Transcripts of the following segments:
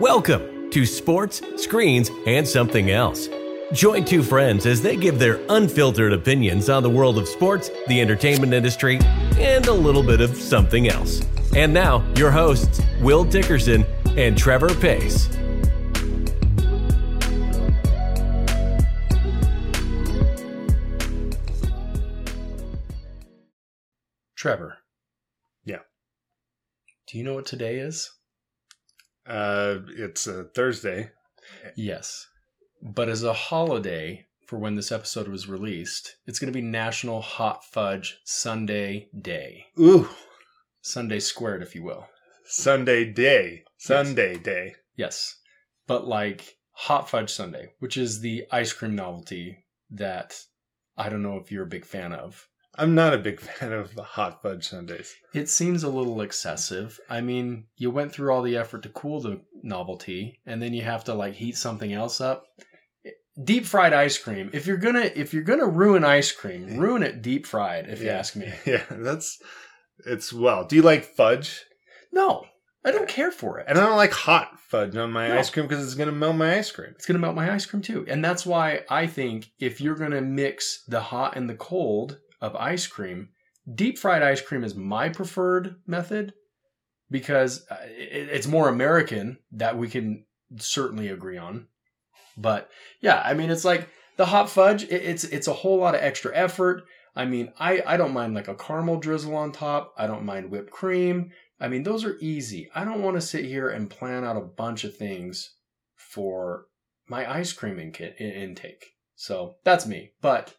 Welcome to Sports, Screens, and Something Else. Join two friends as they give their unfiltered opinions on the world of sports, the entertainment industry, and a little bit of something else. And now, your hosts, Will Dickerson and Trevor Pace. Trevor. Yeah. Do you know what today is? Uh, it's a Thursday. Yes. But as a holiday for when this episode was released, it's going to be National Hot Fudge Sunday Day. Ooh, Sunday squared, if you will. Sunday day. Sunday day. Yes. But like Hot Fudge Sunday, which is the ice cream novelty that I don't know if you're a big fan of. I'm not a big fan of the hot fudge sundaes. It seems a little excessive. I mean, you went through all the effort to cool the novelty, and then you have to like heat something else up. Deep fried ice cream. If you're gonna if you're gonna ruin ice cream, ruin it deep fried. If you ask me. Yeah, that's it's well. Do you like fudge? No, I don't care for it. And I don't like hot fudge on my No. ice cream because it's gonna melt my ice cream. It's gonna melt my ice cream too, and that's why I think if you're gonna mix the hot and the cold of ice cream, deep fried ice cream is my preferred method because uh, it's more American that we can certainly agree on. But yeah, I mean, it's like the hot fudge. It's it's a whole lot of extra effort. I mean, I I don't mind like a caramel drizzle on top. I don't mind whipped cream. I mean, those are easy. I don't want to sit here and plan out a bunch of things for my ice cream in- in- intake. So that's me. But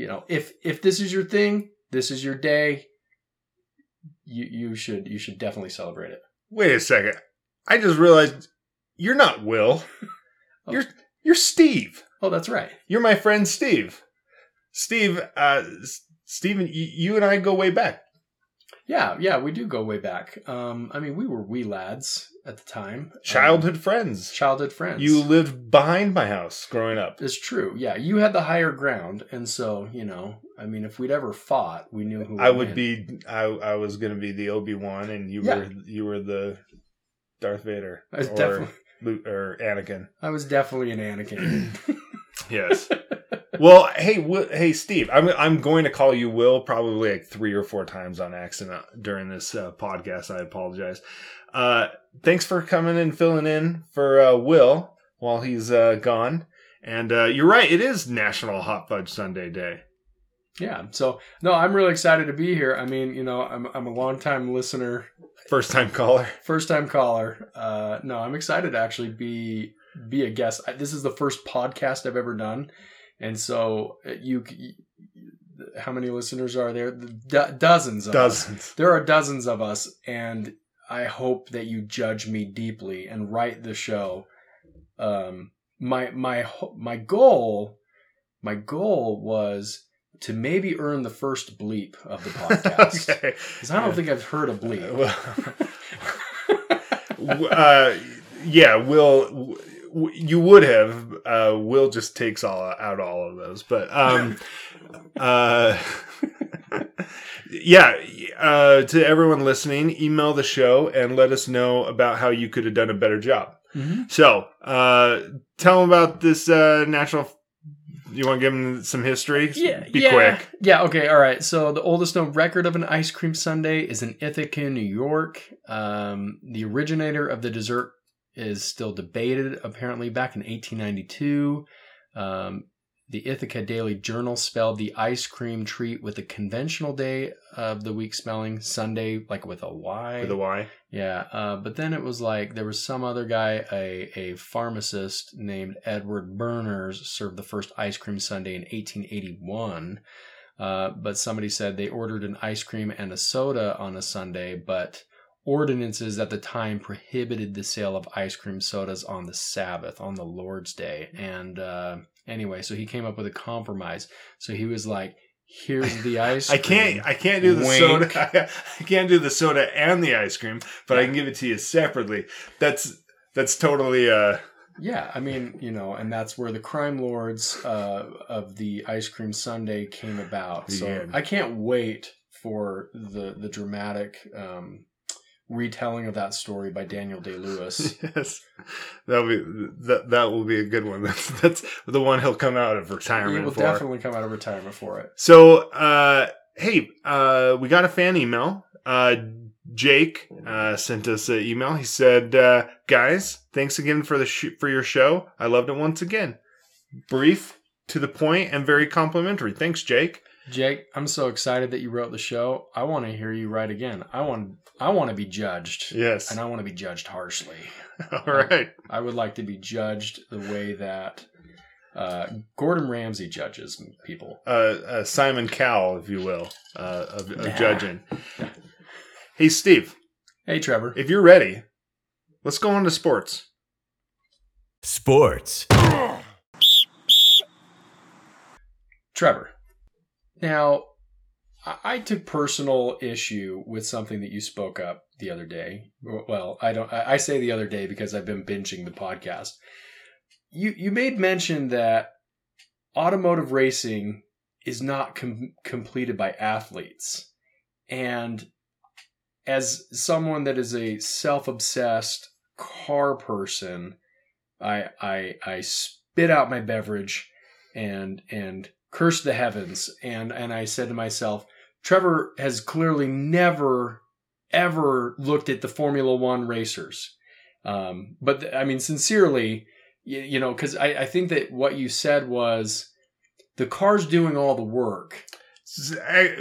you know, if if this is your thing, this is your day. You you should you should definitely celebrate it. Wait a second. I just realized you're not Will. Oh. You're you're Steve. Oh, that's right. You're my friend Steve. Steve, uh, Steven, y- you and I go way back. Yeah, yeah, we do go way back. Um, I mean, we were wee lads at the time. Childhood Um, friends. childhood friends. You lived behind my house growing up. It's true. Yeah, you had the higher ground, and so you know, I mean, if we'd ever fought, we knew who. I would win. be. I I was gonna be the Obi Wan, and you Yeah. were you were the Darth Vader I was or definitely. Or Anakin. I was definitely an Anakin. Yes. well, hey, Wi- hey, Steve. I'm I'm going to call you Will probably like three or four times on accident during this uh, podcast. I apologize. Uh, thanks for coming and filling in for uh, Will while he's uh, gone. And uh, you're right. It is National Hot Fudge Sunday Day. yeah. So no, I'm really excited to be here. I mean, you know, I'm I'm a long time listener, First time caller. first time caller. Uh, no, I'm excited to actually be be a guest. I, this is the first podcast I've ever done, and so uh, you. how many listeners are there? Do- dozens of us. Dozens. There are dozens of us, and I hope that you judge me deeply and write the show. Um, my my my goal, my goal was to maybe earn the first bleep of the podcast okay. because I don't Yeah. think I've heard a bleep. Uh, yeah, Will. You would have. Uh, Will just takes all out all of those, but um, uh, yeah. Uh, to everyone listening, email the show and let us know about how you could have done a better job. Mhm. So, uh, tell them about this uh, natural. You want to give them some history? Yeah, be yeah, quick. Yeah, okay, all right. So the oldest known record of an ice cream sundae is in Ithaca, New York. Um, the originator of the dessert is still debated. Apparently, back in 1892, um, the Ithaca Daily Journal spelled the ice cream treat with the conventional day of the week spelling Sunday, like with a Y. With a Y. Yeah, uh, but then it was like there was some other guy, a, a pharmacist named Edward Berners, served the first ice cream Sunday in 1881. Uh, but somebody said they ordered an ice cream and a soda on a Sunday, but ordinances at the time prohibited the sale of ice cream sodas on the Sabbath, on the Lord's Day. And uh, anyway, so he came up with a compromise. So he was like, "Here's the ice." I cream. can't. I can't do the Wink. soda. I can't do the soda and the ice cream, but I can give it to you separately. That's that's totally. Uh, Yeah, I mean, you know, and that's where the crime lords uh, of the ice cream sundae came about. So Yeah. I can't wait for the the dramatic um, retelling of that story by Daniel Day Lewis. yes, that'll be that. That will be a good one. That's that's the one he'll come out of retirement. he will for. definitely come out of retirement for it. So, uh, hey, uh, we got a fan email. Uh, Jake uh, sent us an email. He said, uh, "Guys, thanks again for the sh- for your show. I loved it once again. Brief, to the point, and very complimentary. Thanks, Jake. Jake, I'm so excited that you wrote the show. I want to hear you write again. I want I want to be judged. Yes. And I want to be judged harshly. All right. I would like to be judged the way that uh, Gordon Ramsay judges people. Uh, uh, Simon Cowell, if you will, uh, of, of Nah. judging. Hey, Steve, Hey, Trevor. if you're ready, let's go on to sports. Sports. Trevor. Now, I took personal issue with something that you spoke up the other day. Well, I don't. I say the other day because I've been binging the podcast. You you made mention that automotive racing is not com- completed by athletes, and as someone that is a self-obsessed car person, I I I spit out my beverage and and cursed the heavens and and I said to myself, Trevor has clearly never ever looked at the Formula One racers. Um, but th- I mean, sincerely, you, you know, because I, I think that what you said was the car's doing all the work.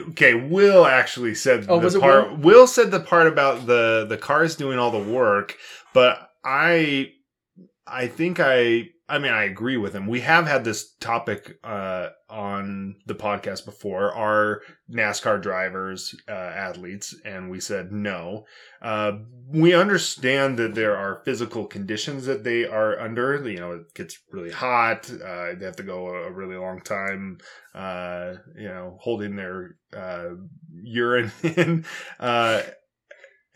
Okay, Will actually said Oh, the part. Will? Will said the part about the the cars doing all the work, but I I think I I mean I agree with him. We have had this topic uh, on the podcast before. Are NASCAR drivers uh, athletes? And we said no. Uh, we understand that there are physical conditions that they are under. You know, it gets really hot. Uh, they have to go a really long time. Uh, you know, holding their uh, urine in, uh,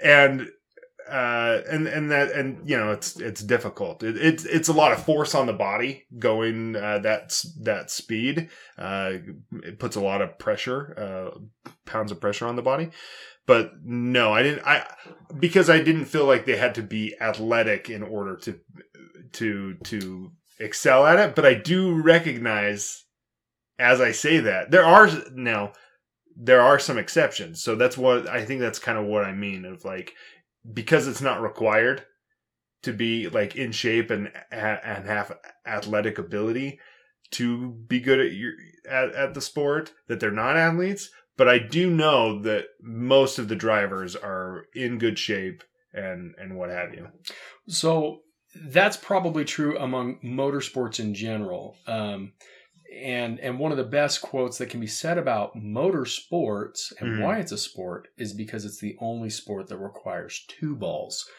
and uh, and and that and you know it's it's difficult. It, it's it's a lot of force on the body going uh, that that speed. Uh, it puts a lot of pressure, uh, pounds of pressure on the body. But no, I didn't. I because I didn't feel like they had to be athletic in order to to to excel at it. But I do recognize, as I say that, there are now there are some exceptions. So that's what I think. That's kind of what I mean of like because it's not required to be like in shape and and have athletic ability to be good at your at, at the sport that they're not athletes but i do know that most of the drivers are in good shape and and what have you So that's probably true among motorsports in general. Um, and and one of the best quotes that can be said about motorsports and Mhm. why it's a sport is because it's the only sport that requires two balls.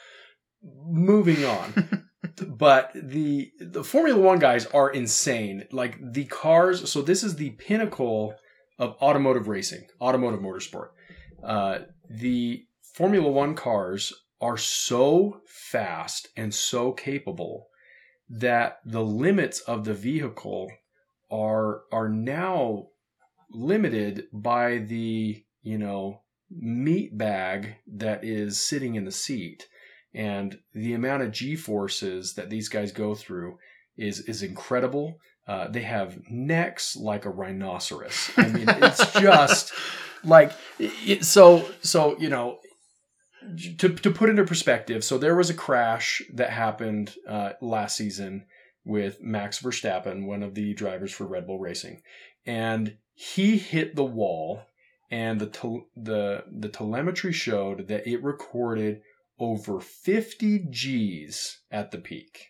Moving on. but the the Formula One guys are insane. Like the cars. So this is the pinnacle of automotive racing, automotive motorsport. Uh, the Formula One cars are so fast and so capable that the limits of the vehicle are are now limited by the you know meat bag that is sitting in the seat. And the amount of g forces that these guys go through is is incredible. Uh, they have necks like a rhinoceros. I mean it's just like it, so so you know to, to put into perspective so there was a crash that happened uh, last season with max verstappen one of the drivers for red bull racing. And he hit the wall and the tel- the the telemetry showed that it recorded over 50 g's at the peak.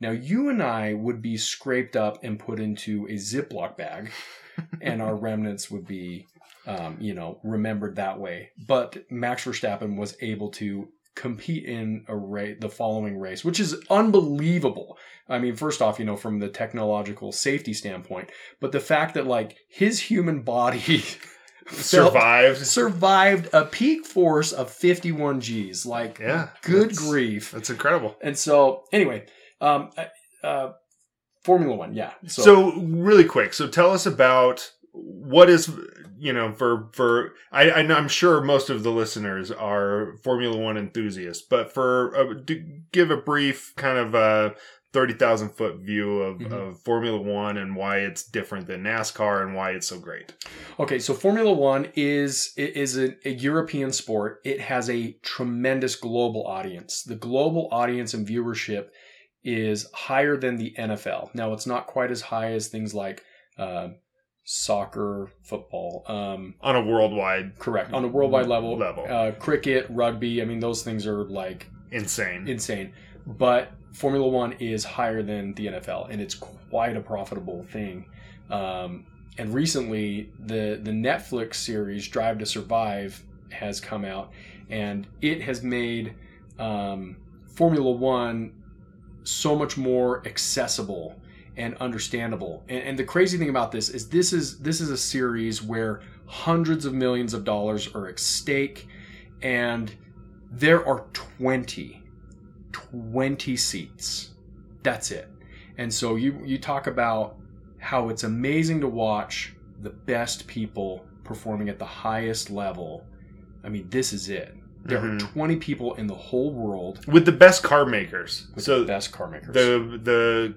Now you and i would be scraped up and put into a ziploc bag and our remnants would be um, you know remembered that way. But max verstappen was able to compete in a race the following race which is unbelievable. I mean first off you know from the technological safety standpoint but the fact that like his human body survived. survived a peak force of 51 g's. Like yeah good that's- grief. that's incredible. And so anyway um uh, uh formula one yeah. So. so, really quick so tell us about what is you know for for I, I I'm sure most of the listeners are Formula One enthusiasts, but for uh, to give a brief kind of uh, thirty thousand foot view of, Mhm. of Formula One and why it's different than NASCAR and why it's so great. Okay, so Formula One is is a, a European sport. It has a tremendous global audience. The global audience and viewership is higher than the NFL. Now, it's not quite as high as things like uh, soccer, football. Um, On a worldwide correct on a worldwide level. Level. uh, cricket, rugby. I mean, those things are like insane. insane. But Formula One is higher than the NFL, and it's quite a profitable thing. Um, and recently, the the Netflix series Drive to Survive has come out, and it has made um, Formula One so much more accessible and understandable. And, and the crazy thing about this is this is this is a series where hundreds of millions of dollars are at stake, and there are 20 20 seats. That's it. And so you you talk about how it's amazing to watch the best people performing at the highest level. I mean this is it there Mhm. are 20 people in the whole world With the best car makers. with so the best car makers. the the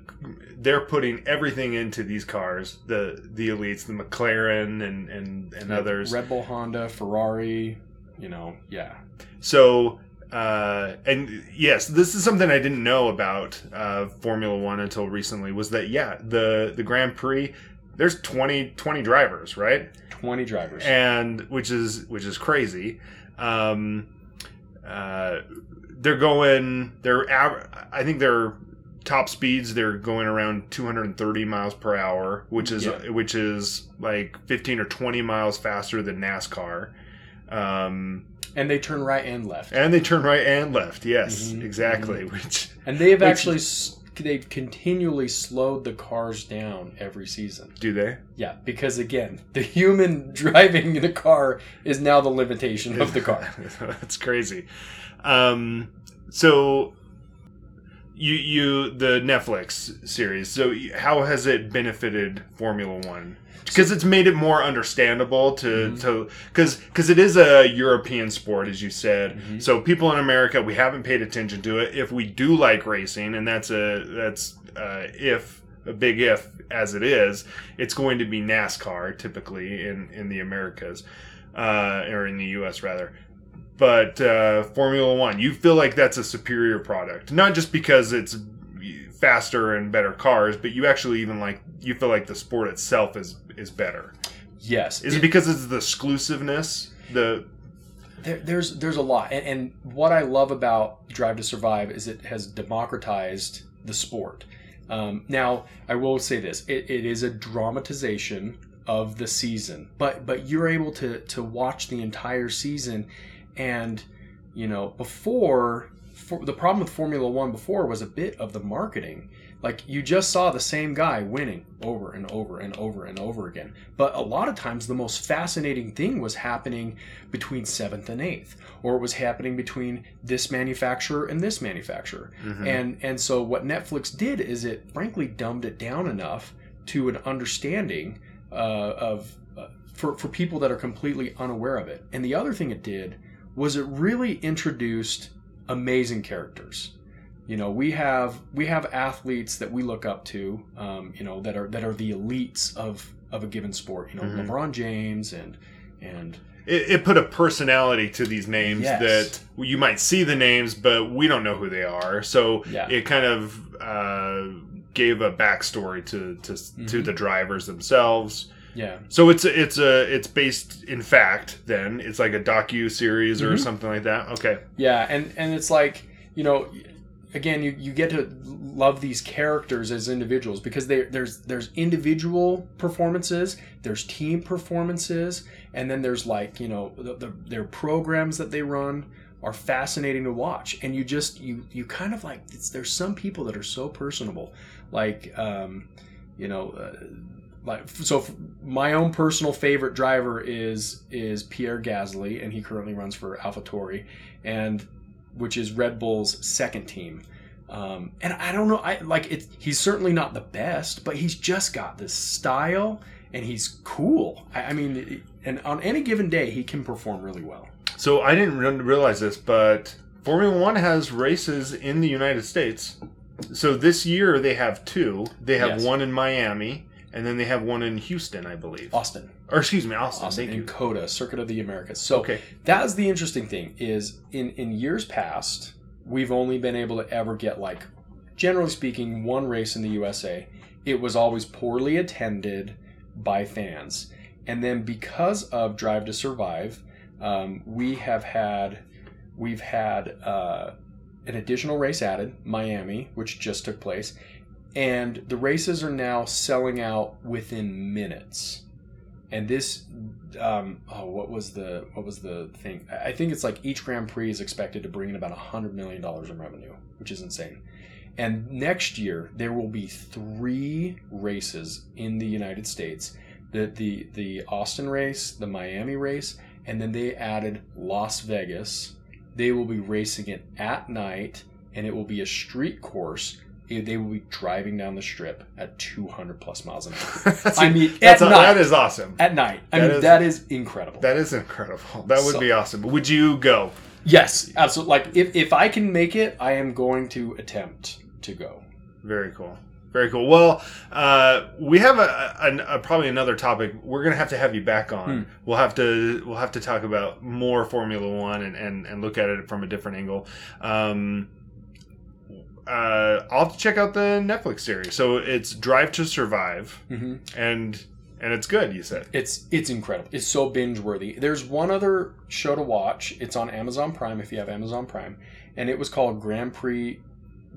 they're putting everything into these cars. The the elites the mclaren and and and others. Red bull honda ferrari you know yeah. So uh and yes this is something i didn't know about uh formula one until recently was that yeah the the grand prix there's 20 20 drivers right? 20 drivers. And which is which is crazy. Um uh they're going they're i think their top speeds they're going around 230 miles per hour which is Yeah. which is like 15 or 20 miles faster than nascar. Um and they turn right and left. and they turn right and left yes Mhm, exactly which and they have Which- actually s- they've continually slowed the cars down every season do they Yeah, because again, the human driving the car is now the limitation of the car. That's crazy. Um, so you you the Netflix series. So how has it benefited Formula One? Because it's made it more understandable to Mhm. to because because it is a European sport, as you said. Mhm. So people in America, we haven't paid attention to it. If we do like racing, and that's a that's uh, if a big if as it is, it's going to be NASCAR typically in in the Americas uh, or in the U.S. rather. But uh, Formula One, you feel like that's a superior product, not just because it's faster and better cars, but you actually even like you feel like the sport itself is is better. Yes, Is it because it's the exclusiveness? The there, there's there's a lot, and, and what I love about Drive to Survive is it has democratized the sport. Um, now, I will say this: it, it is a dramatization of the season, but but you're able to to watch the entire season, and you know before for, the problem with Formula One before was a bit of the marketing. Like you just saw the same guy winning over and over and over and over again. But a lot of times the most fascinating thing was happening between seventh and eighth, or it was happening between this manufacturer and this manufacturer. Mhm. And and so what Netflix did is it frankly dumbed it down enough to an understanding uh, of uh, for for people that are completely unaware of it. And the other thing it did was it really introduced amazing characters. You know, we have we have athletes that we look up to. Um, you know, that are that are the elites of of a given sport. You know, Mhm. LeBron James and and it, it put a personality to these names Yes. that you might see the names, but we don't know who they are. So Yeah. it kind of uh, gave a backstory to to, to Mhm. the drivers themselves. Yeah, So it's a, it's a it's based in fact. Then it's like a docu series or Mhm. something like that. Okay. Yeah, and and it's like you know, again, you, you get to love these characters as individuals because they, there's there's individual performances, there's team performances, and then there's like you know the, the, their programs that they run are fascinating to watch, and you just you you kind of like it's, there's some people that are so personable, like um, you know. Uh, like so f- my own personal favorite driver is is Pierre Gasly and he currently runs for AlphaTauri and which is Red Bull's second team. Um, and I don't know, I like it. He's certainly not the best, but he's just got this style and he's cool. I, I mean, and on any given day, he can perform really well. So I didn't re- realize this, but Formula One has races in the United States. So this year they have two. They have Yes. one in Miami, and then they have one in Houston, I believe. Austin, Or excuse me, Austin. Austin, thank and you. COTA, Circuit of the Americas. So Okay. that's the interesting thing is in in years past we've only been able to ever get like generally speaking one race in the USA it was always poorly attended by fans and then because of Drive to Survive um, we have had we've had uh, an additional race added Miami which just took place and the races are now selling out within minutes. And this um, oh what was the what was the thing? I think it's like each grand prix is expected to bring in about hundred million dollars in revenue which is insane. And next year there will be three races in the united states the the the austin race the miami race and then they added las vegas. They will be racing it at night and it will be a street course they will be driving down the strip at 200 plus miles an hour I mean, that's at a- night. that is awesome. at night. I That mean, is- that is incredible. That is incredible. That would So- be awesome. Would you go? yes, absolutely. Like, if, if I can make it, I am going to attempt to go. Very cool. Very cool. Well, uh, we have a, a, a probably another topic. We're gonna have to have you back on. Hmm. We'll have to we'll have to talk about more Formula One and, and, and look at it from a different angle. Um, uh, I'll have to check out the Netflix series. So it's Drive to Survive, hmm and and it's good. You said. It's it's incredible. It's so binge worthy. There's one other show to watch. It's on Amazon Prime if you have Amazon Prime, and it was called Grand Prix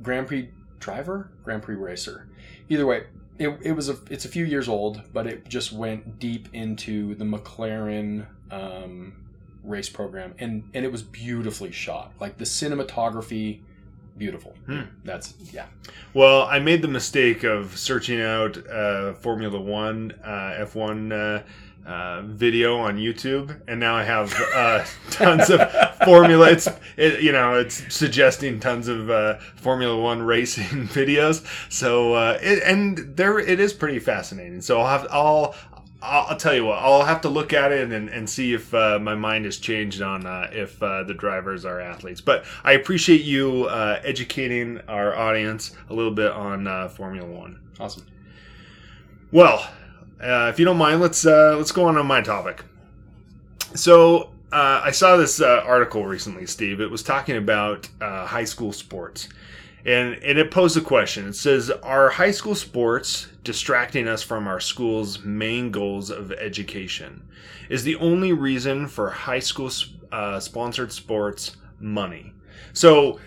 Grand Prix Driver Grand Prix Racer. Either way, it, it was a it's a few years old, but it just went deep into the McLaren um, race program, and and it was beautifully shot. Like the cinematography, beautiful. Hmm. That's yeah. Well, I made the mistake of searching out uh, Formula One uh, F1 uh, uh, video on YouTube, and now I have uh, tons of Formula. It's it, you know it's suggesting tons of uh, Formula One racing videos. So uh, it, and there it is pretty fascinating. So I'll have I'll. I'll I'll tell you what. I'll have to look at it and, and see if uh, my mind has changed on uh, if uh, the drivers are athletes. But I appreciate you uh, educating our audience a little bit on uh, Formula One. Awesome. Well, uh, if you don't mind, let's uh, let's go on to my topic. So uh, I saw this uh, article recently, Steve. It was talking about uh, high school sports, and and it posed a question. It says, "Are high school sports distracting us from our school's main goals of education? Is the only reason for high school uh, sponsored sports money?" So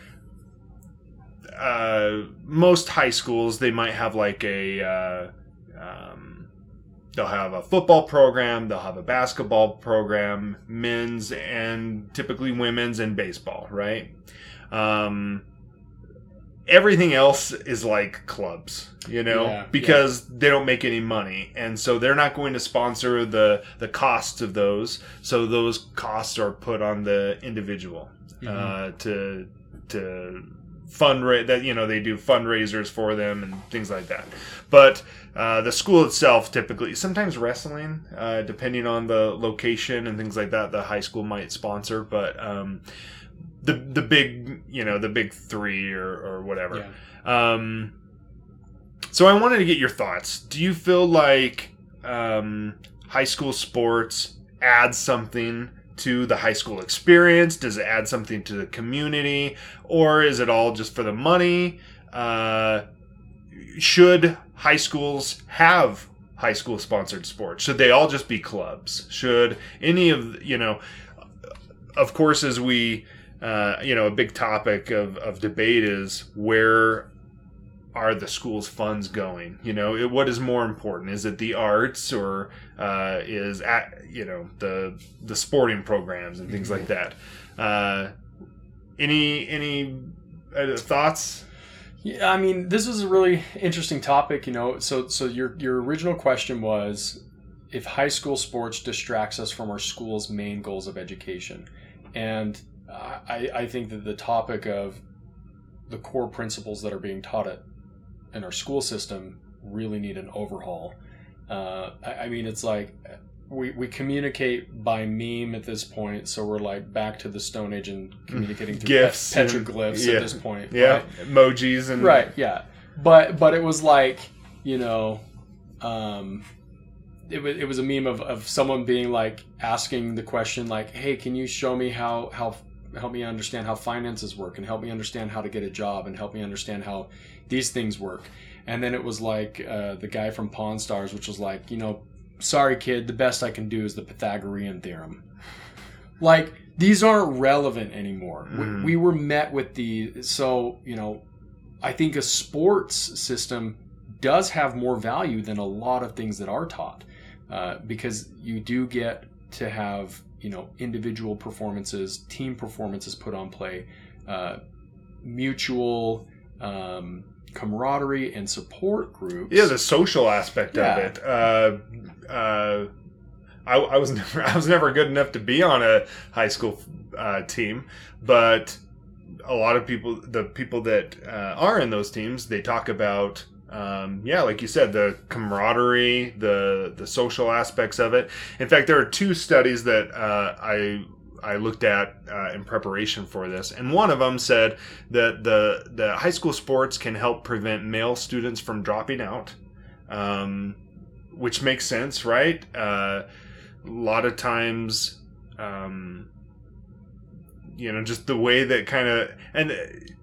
uh, most high schools they might have like a uh, um, they'll have a football program they'll have a basketball program men's and typically women's and baseball right um, everything else is like clubs you know? Yeah, because they don't make any money and so they're not going to sponsor the the costs of those so those costs are put on the individual uh, to to fundraise that you know they do fundraisers for them and things like that. But uh, the school itself typically sometimes wrestling uh, depending on the location and things like that the high school might sponsor but um, the the big you know the big three or, or whatever Yeah. um, so I wanted to get your thoughts. Do you feel like um, high school sports adds something to the high school experience? Does it add something to the community, or is it all just for the money? Uh, should high schools have high school sponsored sports? Should they all just be clubs? Should any of you know? Of course, as we uh, you know, a big topic of, of debate is where are the school's funds going? You know, it, what is more important? Is it the arts or uh, is at you know the the sporting programs and things like that? Uh, any any uh, thoughts? Yeah, I mean, this is a really interesting topic. You know, so so your your original question was if high school sports distracts us from our school's main goals of education, and I I think that the topic of the core principles that are being taught at in our school system really need an overhaul. Uh, I, I mean, it's like we, we communicate by meme at this point, so we're like back to the Stone Age and communicating through GIFs pet- and- petroglyphs yeah. at this point. Yeah, right? emojis and right yeah but but it was like you know um it was, it was a meme of, of someone being like asking the question like hey can you show me how how help me understand how finances work and help me understand how to get a job and help me understand how these things work. And then it was like uh, the guy from pawn stars which was like you know sorry kid the best i can do is the pythagorean theorem. Like these aren't relevant anymore. Mhm. we, we were met with the so you know i think a sports system does have more value than a lot of things that are taught uh, because you do get to have you know individual performances team performances put on play uh, mutual um, camaraderie and support groups Yeah, the social aspect Yeah. of it. Uh, uh, I, I was never I was never good enough to be on a high school uh, team, but a lot of people, the people that uh, are in those teams, they talk about. Um, yeah, like you said, the camaraderie, the the social aspects of it. In fact, there are two studies that uh, I I looked at uh, in preparation for this, and one of them said that the the high school sports can help prevent male students from dropping out, um, which makes sense, right? Uh, a lot of times, um, you know, just the way that kind of and.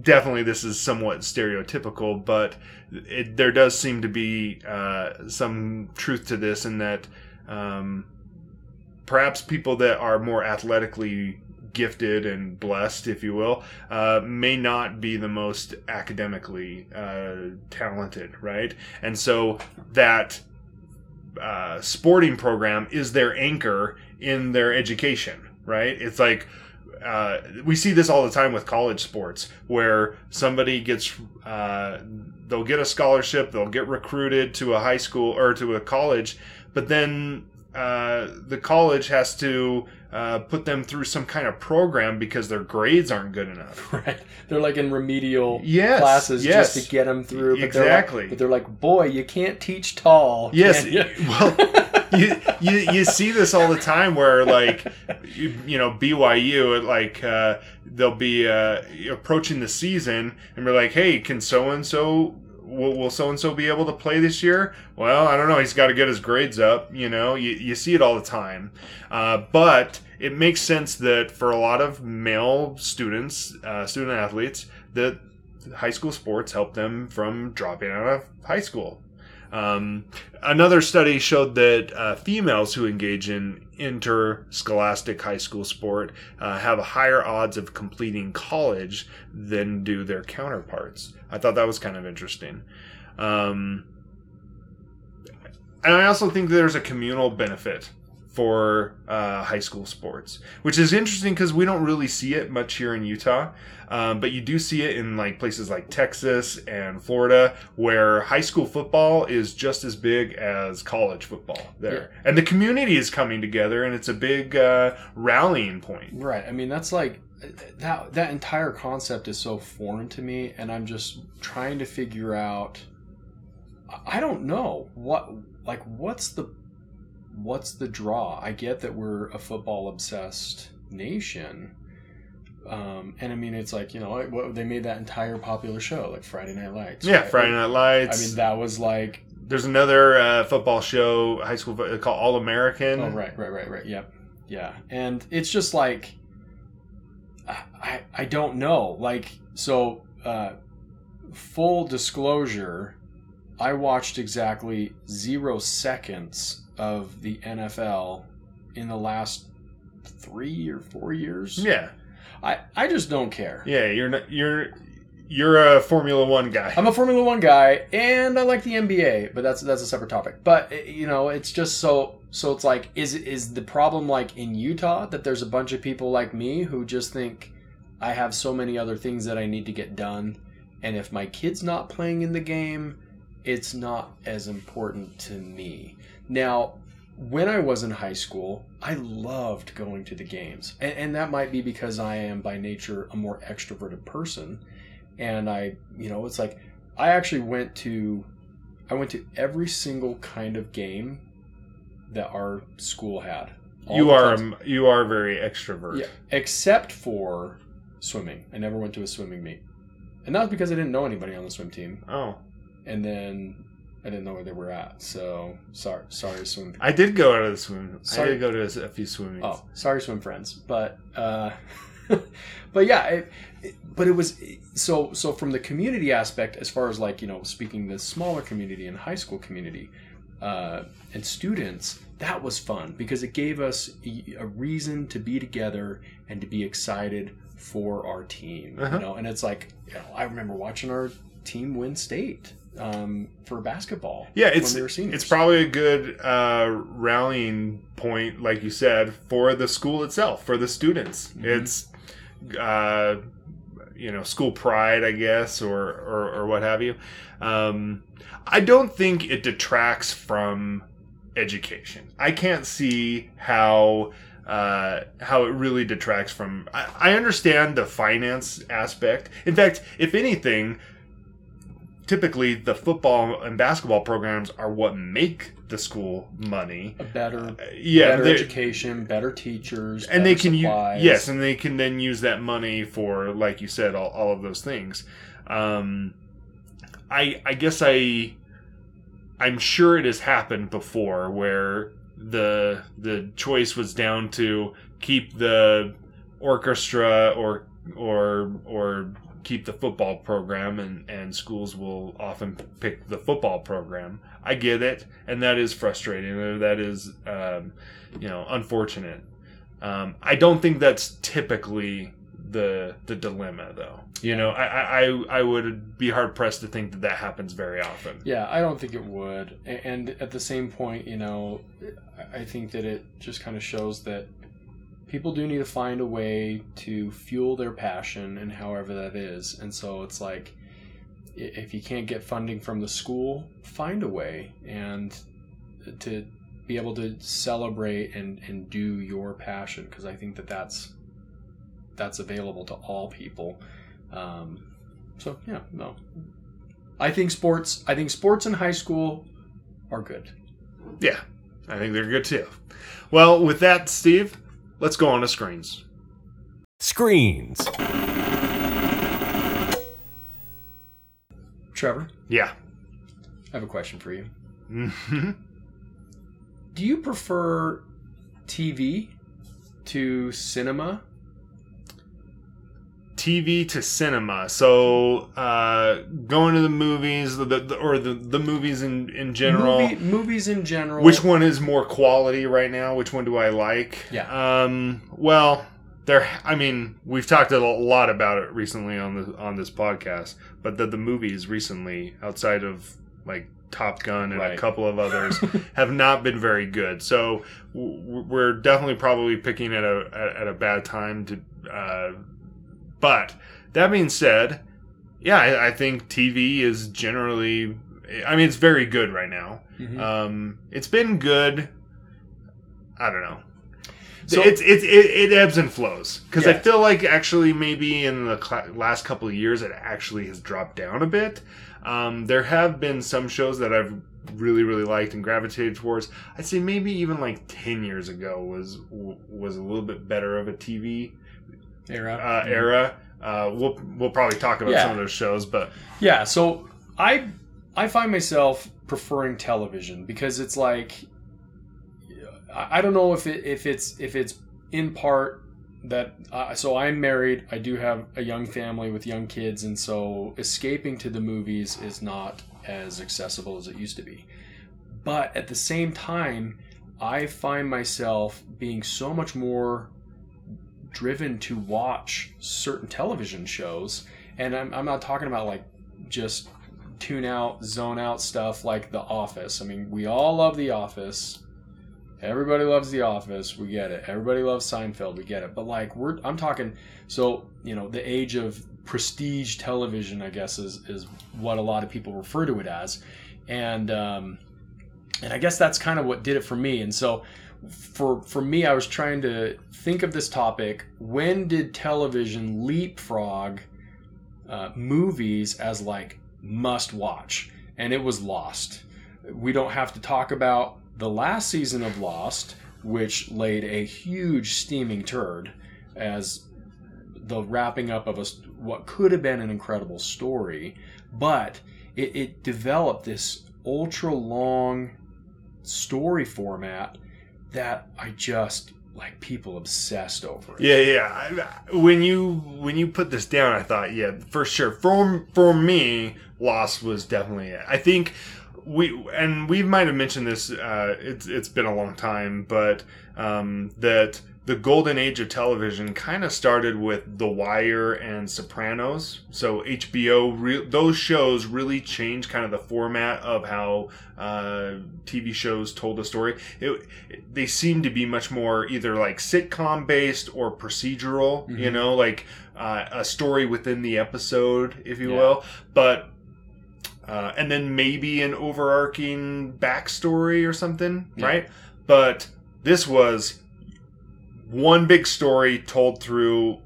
Definitely, this is somewhat stereotypical, but it, there does seem to be uh, some truth to this in that um, perhaps people that are more athletically gifted and blessed, if you will, uh, may not be the most academically uh, talented, right? And so that uh, sporting program is their anchor in their education, right? It's like uh, we see this all the time with college sports where somebody gets uh, they'll get a scholarship they'll get recruited to a high school or to a college but then uh, the college has to uh, put them through some kind of program because their grades aren't good enough right they're like in remedial Yes, classes yes. just to get them through but Exactly. they're like, but they're like boy you can't teach tall Yes, well, you, you you see this all the time where like you, you know BYU like uh, they'll be uh, approaching the season and we're like, hey, can so and so will so and so be able to play this year? Well, I don't know. He's got to get his grades up. You know, you, you see it all the time, uh, but it makes sense that for a lot of male students, uh, student athletes, that high school sports help them from dropping out of high school. Um, another study showed that uh, females who engage in interscholastic high school sport uh, have higher odds of completing college than do their counterparts. I thought that was kind of interesting. Um, and I also think there's a communal benefit for uh, high school sports, which is interesting because we don't really see it much here in Utah, um, but you do see it in like places like Texas and Florida, where high school football is just as big as college football there, and the community is coming together, and it's a big uh, rallying point. Right. I mean, that's like that. That entire concept is so foreign to me, and I'm just trying to figure out. I don't know what like what's the what's the draw. I get that we're a football obsessed nation, um, and I mean it's like you know like, what, they made that entire popular show like Friday Night Lights. Yeah, right? Friday Night Lights. I mean that was like There's another uh, football show, high school called All American. Oh right, right, right, right. Yep, yeah. And it's just like I, I, I don't know. Like so, uh, full disclosure, I watched exactly zero seconds of the NFL in the last three or four years. Yeah, I, I just don't care. yeah. You're not, you're you're a Formula One guy. I'm a Formula One guy, and I like the NBA, but that's that's a separate topic. But eh, you know, it's just so so. It's like, is is the problem like in Utah that there's a bunch of people like me who just think I have so many other things that I need to get done, and if my kid's not playing in the game, it's not as important to me. Now, when I was in high school, I loved going to the games, and, and that might be because I am by nature a more extroverted person and I, you know, it's like I actually went to I went to every single kind of game that our school had. You are um, you are very extrovert. yeah, except for swimming. I never went to a swimming meet, and that was because I didn't know anybody on the swim team, Oh, and then I didn't know where they were at. So sorry, sorry, swim. I did go out of the swim. I Sorry. did go to a few swim meets. Oh, sorry, swim friends. But uh, but yeah, it, it- but it was so so from the community aspect, as far as like you know, speaking the smaller community and high school community uh, and students, that was fun because it gave us a a reason to be together and to be excited for our team. Uh-huh. You know, and it's like you know, I remember watching our team win state um, for basketball. Yeah, when it's it's probably a good uh, rallying point, like you said, for the school itself, for the students. Mhm. It's uh, you know school pride, I guess, or or, or what have you. Um, I don't think it detracts from education. I can't see how. Uh, how it really detracts from. I, I understand the finance aspect. In fact, if anything, typically the football and basketball programs are what make the school money. a better Uh, yeah, better education, better teachers, and they better can use yes, and they can then use that money for, like you said, all, all of those things. Um, I I guess I I'm sure it has happened before where the the choice was down to keep the orchestra or or or keep the football program and and schools will often pick the football program. I get it and that is frustrating and that is um, you know unfortunate. Um, i don't think that's typically the the dilemma though. You know I, I i would be hard pressed to think that that happens very often. Yeah, I don't think it would. And at the same point, you know, I- I think that it just kind of shows that people do need to find a way to fuel their passion and however that is. And so it's like if you can't get funding from the school, find a way and to be able to celebrate and, and do your passion because I think that that's that's available to all people. Um, so yeah, no, I think sports. I think sports in high school are good. Yeah, I think they're good too. Well, with that, Steve, let's go on to screens. Screens. Trevor, Yeah. I have a question for you. Mhm. Do you prefer TV to cinema? TV to cinema. So, uh, going to the movies, the, the, or the, the movies in, in general. Movie, movies in general. Which one is more quality right now? Which one do I like? Yeah. Um. Well, there. I mean, we've talked a lot about it recently on the on this podcast, but the the movies recently, outside of like Top Gun and a couple of others, have not been very good. So we're definitely probably picking at a at a bad time to. Uh, but that being said, yeah, I, I think TV is generally. I mean, it's very good right now. Mhm. Um, it's been good. I don't know. So- it's it's it, it ebbs and flows because I feel like actually maybe in the cla last couple of years it actually has dropped down a bit. Um, there have been some shows that I've really really liked and gravitated towards. I'd say maybe even like ten years ago was was a little bit better of a TV Era. uh, era. Uh, we'll we'll probably talk about Yeah. some of those shows, but Yeah, so I I find myself preferring television because it's like I don't know if it if it's if it's in part that uh, so I'm married, I do have a young family with young kids and so escaping to the movies is not as accessible as it used to be. But at the same time, I find myself being so much more driven to watch certain television shows and I'm, I'm not talking about like just tune out, zone out stuff like The Office. I mean, we all love The Office. Everybody loves The Office. We get it. Everybody loves Seinfeld. We get it. But like, we're I'm talking. So you know, the age of prestige television, I guess, is is what a lot of people refer to it as, and um, and I guess that's kind of what did it for me. And so. For, for me, I was trying to think of this topic. When did television leapfrog uh, movies as like must watch and it was Lost. We don't have to talk about the last season of Lost, which laid a huge steaming turd as the wrapping up of a what could have been an incredible story, but it, it developed this ultra long story format that I just like people obsessed over. it. Yeah, yeah. I- When you when you put this down, I thought, yeah, for sure. For for me, Lost was definitely it. I think we and we might have mentioned this. Uh, it's it's been a long time, but um, that the golden age of television kind of started with The Wire and Sopranos. So HBO, re- those shows really changed kind of the format of how uh, TV shows told a story. It, they seem to be much more either like sitcom based or procedural. You Mhm. know, like uh, a story within the episode, if you Yeah. will. But uh, and then maybe an overarching backstory or something, Yeah. right? But this was one big story told through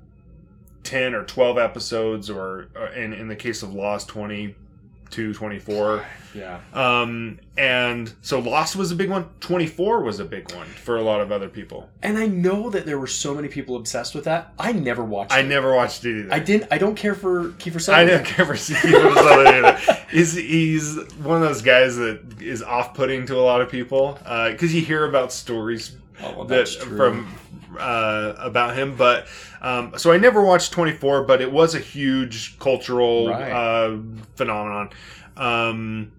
10 or 12 episodes or, or in, in the case of lost 22 24 Yeah. um and so lost was a big one 24 was a big one for a lot of other people And I know that there were so many people obsessed with that. I never watched i it. never watched it either I didn't I don't care for Kiefer Sutherland. I don't care for Stephen Sutherland either. He's, he's one of those guys that is off-putting to a lot of people because you hear about stories Oh, well, that from uh, about him. But um, so I never watched 24, but it was a huge cultural Right. uh, phenomenon. Um,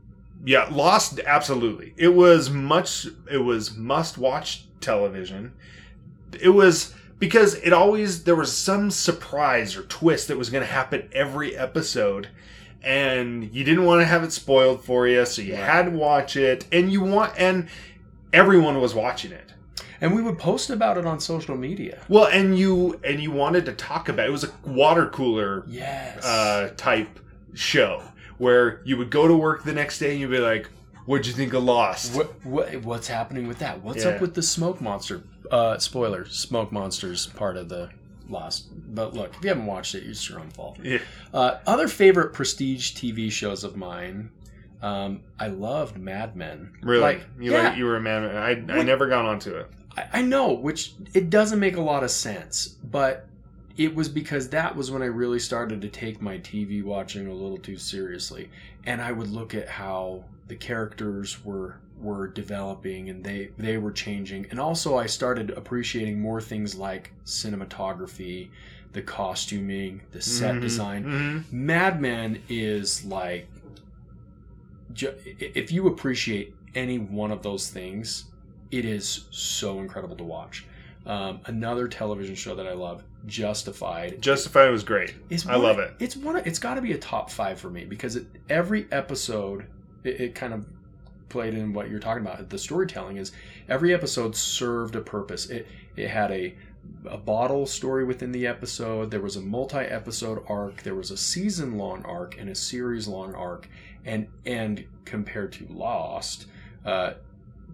yeah, Lost absolutely. It was much. It was must-watch television. It was because it always there was some surprise or twist that was going to happen every episode. And you didn't want to have it spoiled for you, so you Right. had to watch it. And you want, and everyone was watching it. And we would post about it on social media. Well, and you and you wanted to talk about it was a water cooler Yes. uh, type show where you would go to work the next day and you'd be like, "What'd you think of Lost?" what, what what's happening with that? What's Yeah. up with the smoke monster? Uh, spoiler: smoke monsters part of the Lost. But look, if you haven't watched it, it's your own fault. Yeah. Uh, other favorite prestige TV shows of mine. Um, I loved Mad Men. Really, Like, you yeah, like, you were a man. I I never got onto it. I, I know, which it doesn't make a lot of sense, but it was because that was when I really started to take my TV watching a little too seriously, and I would look at how the characters were were developing and they they were changing, and also I started appreciating more things like cinematography, the costuming, the set Mhm, design. mhm. Mad Men is like, if you appreciate any one of those things, it is so incredible to watch. Um, another television show that I love, Justified, Justified was great. I love of- it. It's one. Of, it's got to be a top five for me because it, every episode, it, it kind of played in what you're talking about. The storytelling is every episode served a purpose. It it had a a bottle story within the episode. There was a multi-episode arc. There was a season-long arc and a series-long arc. And and compared to Lost, uh,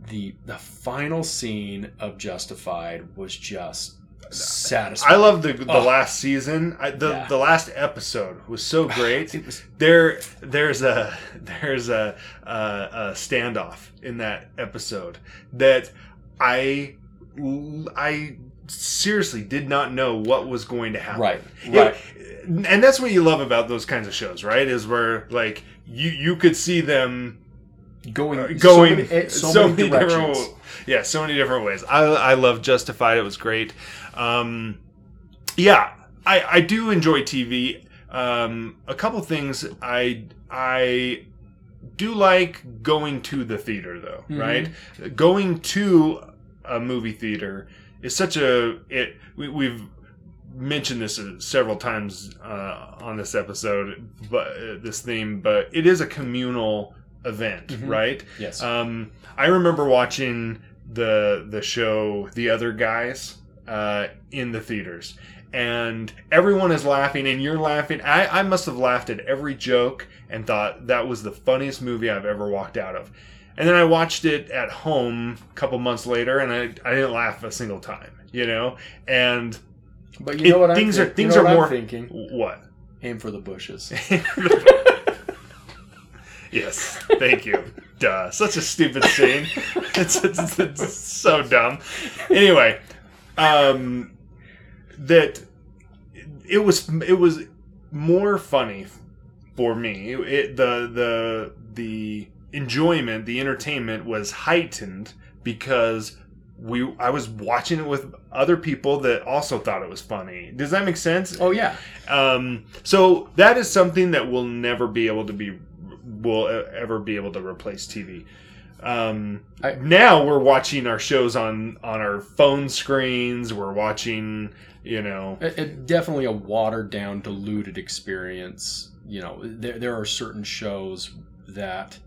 the the final scene of Justified was just satisfying. I love the the Oh. last season. I, the Yeah. the last episode was so great. It was there there's a there's a, a, a standoff in that episode that I I seriously did not know what was going to happen. Right, right. and that's what you love about those kinds of shows, right? Is where like you you could see them going uh, going so many, eh, so so many many directions. different yeah so many different ways i i love justified it was great um yeah i i do enjoy tv um a couple things i i do like going to the theater though Mhm. right going to a movie theater is such a it we, we've mentioned this uh, several times uh, on this episode but uh, this theme but it is a communal event Mhm. right Yes. um, I remember watching the the show The Other Guys uh, in the theaters, and everyone is laughing, and you're laughing. I, I must have laughed at every joke and thought that was the funniest movie I've ever walked out of. And then I watched it at home a couple months later, and I, I didn't laugh a single time. You know, and but you know it- what I'm things are- things you know are more- I'm thinking. what? Aim for the bushes. Yes, thank you. Duh, such a stupid scene. It's, it's, it's so dumb. Anyway, um, that it was it was more funny for me. It, the the the enjoyment, the entertainment was heightened because we I was watching it with other people that also thought it was funny. Does that make sense? Oh yeah, Um, so that is something that will never be able to be will ever be able to replace TV. Um, I- now we're watching our shows on on our phone screens. We're watching, you know, it, it- definitely a watered down, diluted experience. You know, there there are certain shows that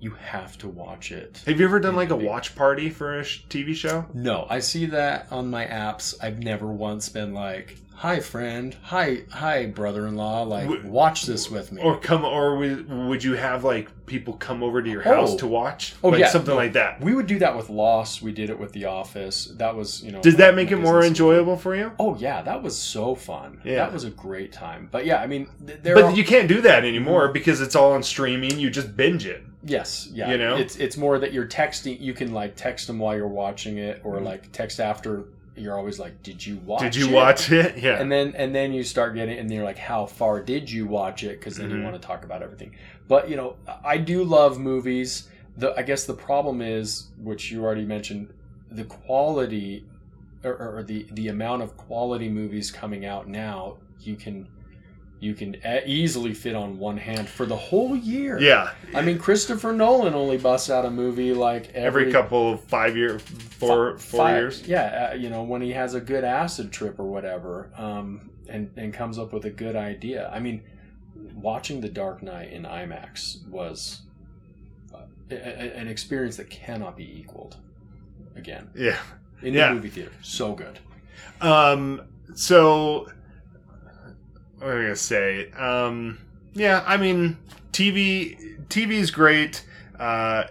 you have to watch it. have you ever done like a watch party for a sh- TV show? No, I see that on my apps. I've never once been like, "Hi, friend. Hi, hi, brother-in-law. Like, watch this with me." Or come, or would, would you have like people come over to your house Oh. to watch? Oh, like yeah. something like that. we would do that with Lost. We did it with The Office. That was, you know. Did that make it more enjoyable for you? Oh yeah, that was so fun. Yeah. That was a great time. But yeah, I mean, th- there But you can't do that anymore because it's all on streaming. You just binge it. yes, yeah. You know? it's it's more that you're texting. You can like text them while you're watching it, or Mhm. like text after. You're always like, "Did you watch? Did you it?" watch it? Yeah. And then and then you start getting and you're like, how far did you watch it? Because then Mhm. you want to talk about everything. But you know, I do love movies. The I guess the problem is, which you already mentioned, the quality or, or the the amount of quality movies coming out now. You can you can easily fit on one hand for the whole year. yeah. I mean, Christopher Nolan only busts out a movie like every, every couple of five year, four fi- four five- years. Yeah, uh, you know, when he has a good acid trip or whatever, um, and and comes up with a good idea. I mean, watching The Dark Knight in IMAX was uh, a, a- an experience that cannot be equaled. Again, Yeah. in Yeah. the movie theater, so good. Um. So, what am I gonna say? Um. Yeah. I mean, TV. TV is great. Uh.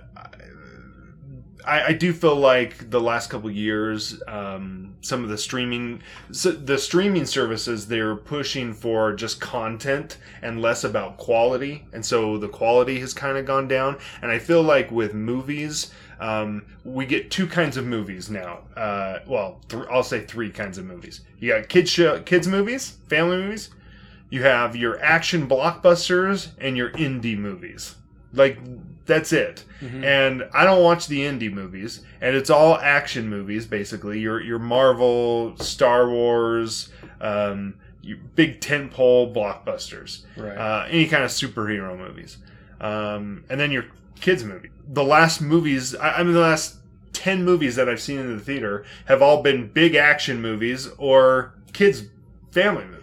I, I do feel like the last couple years, um, some of the streaming, so the streaming services, they're pushing for just content and less about quality, and so the quality has kind of gone down. And I feel like with movies, um, we get two kinds of movies now. Uh, well, th- I'll say three kinds of movies. You got kids show, kids movies, family movies. You have your action blockbusters and your indie movies. Like that's it. Mhm. And I don't watch the indie movies, and it's all action movies basically. Your your Marvel, Star Wars, um, your big tentpole blockbusters Right. uh, any kind of superhero movies, um, and then your kids movie. The last movies, I, I mean, the last ten movies that I've seen in the theater have all been big action movies or kids family movies.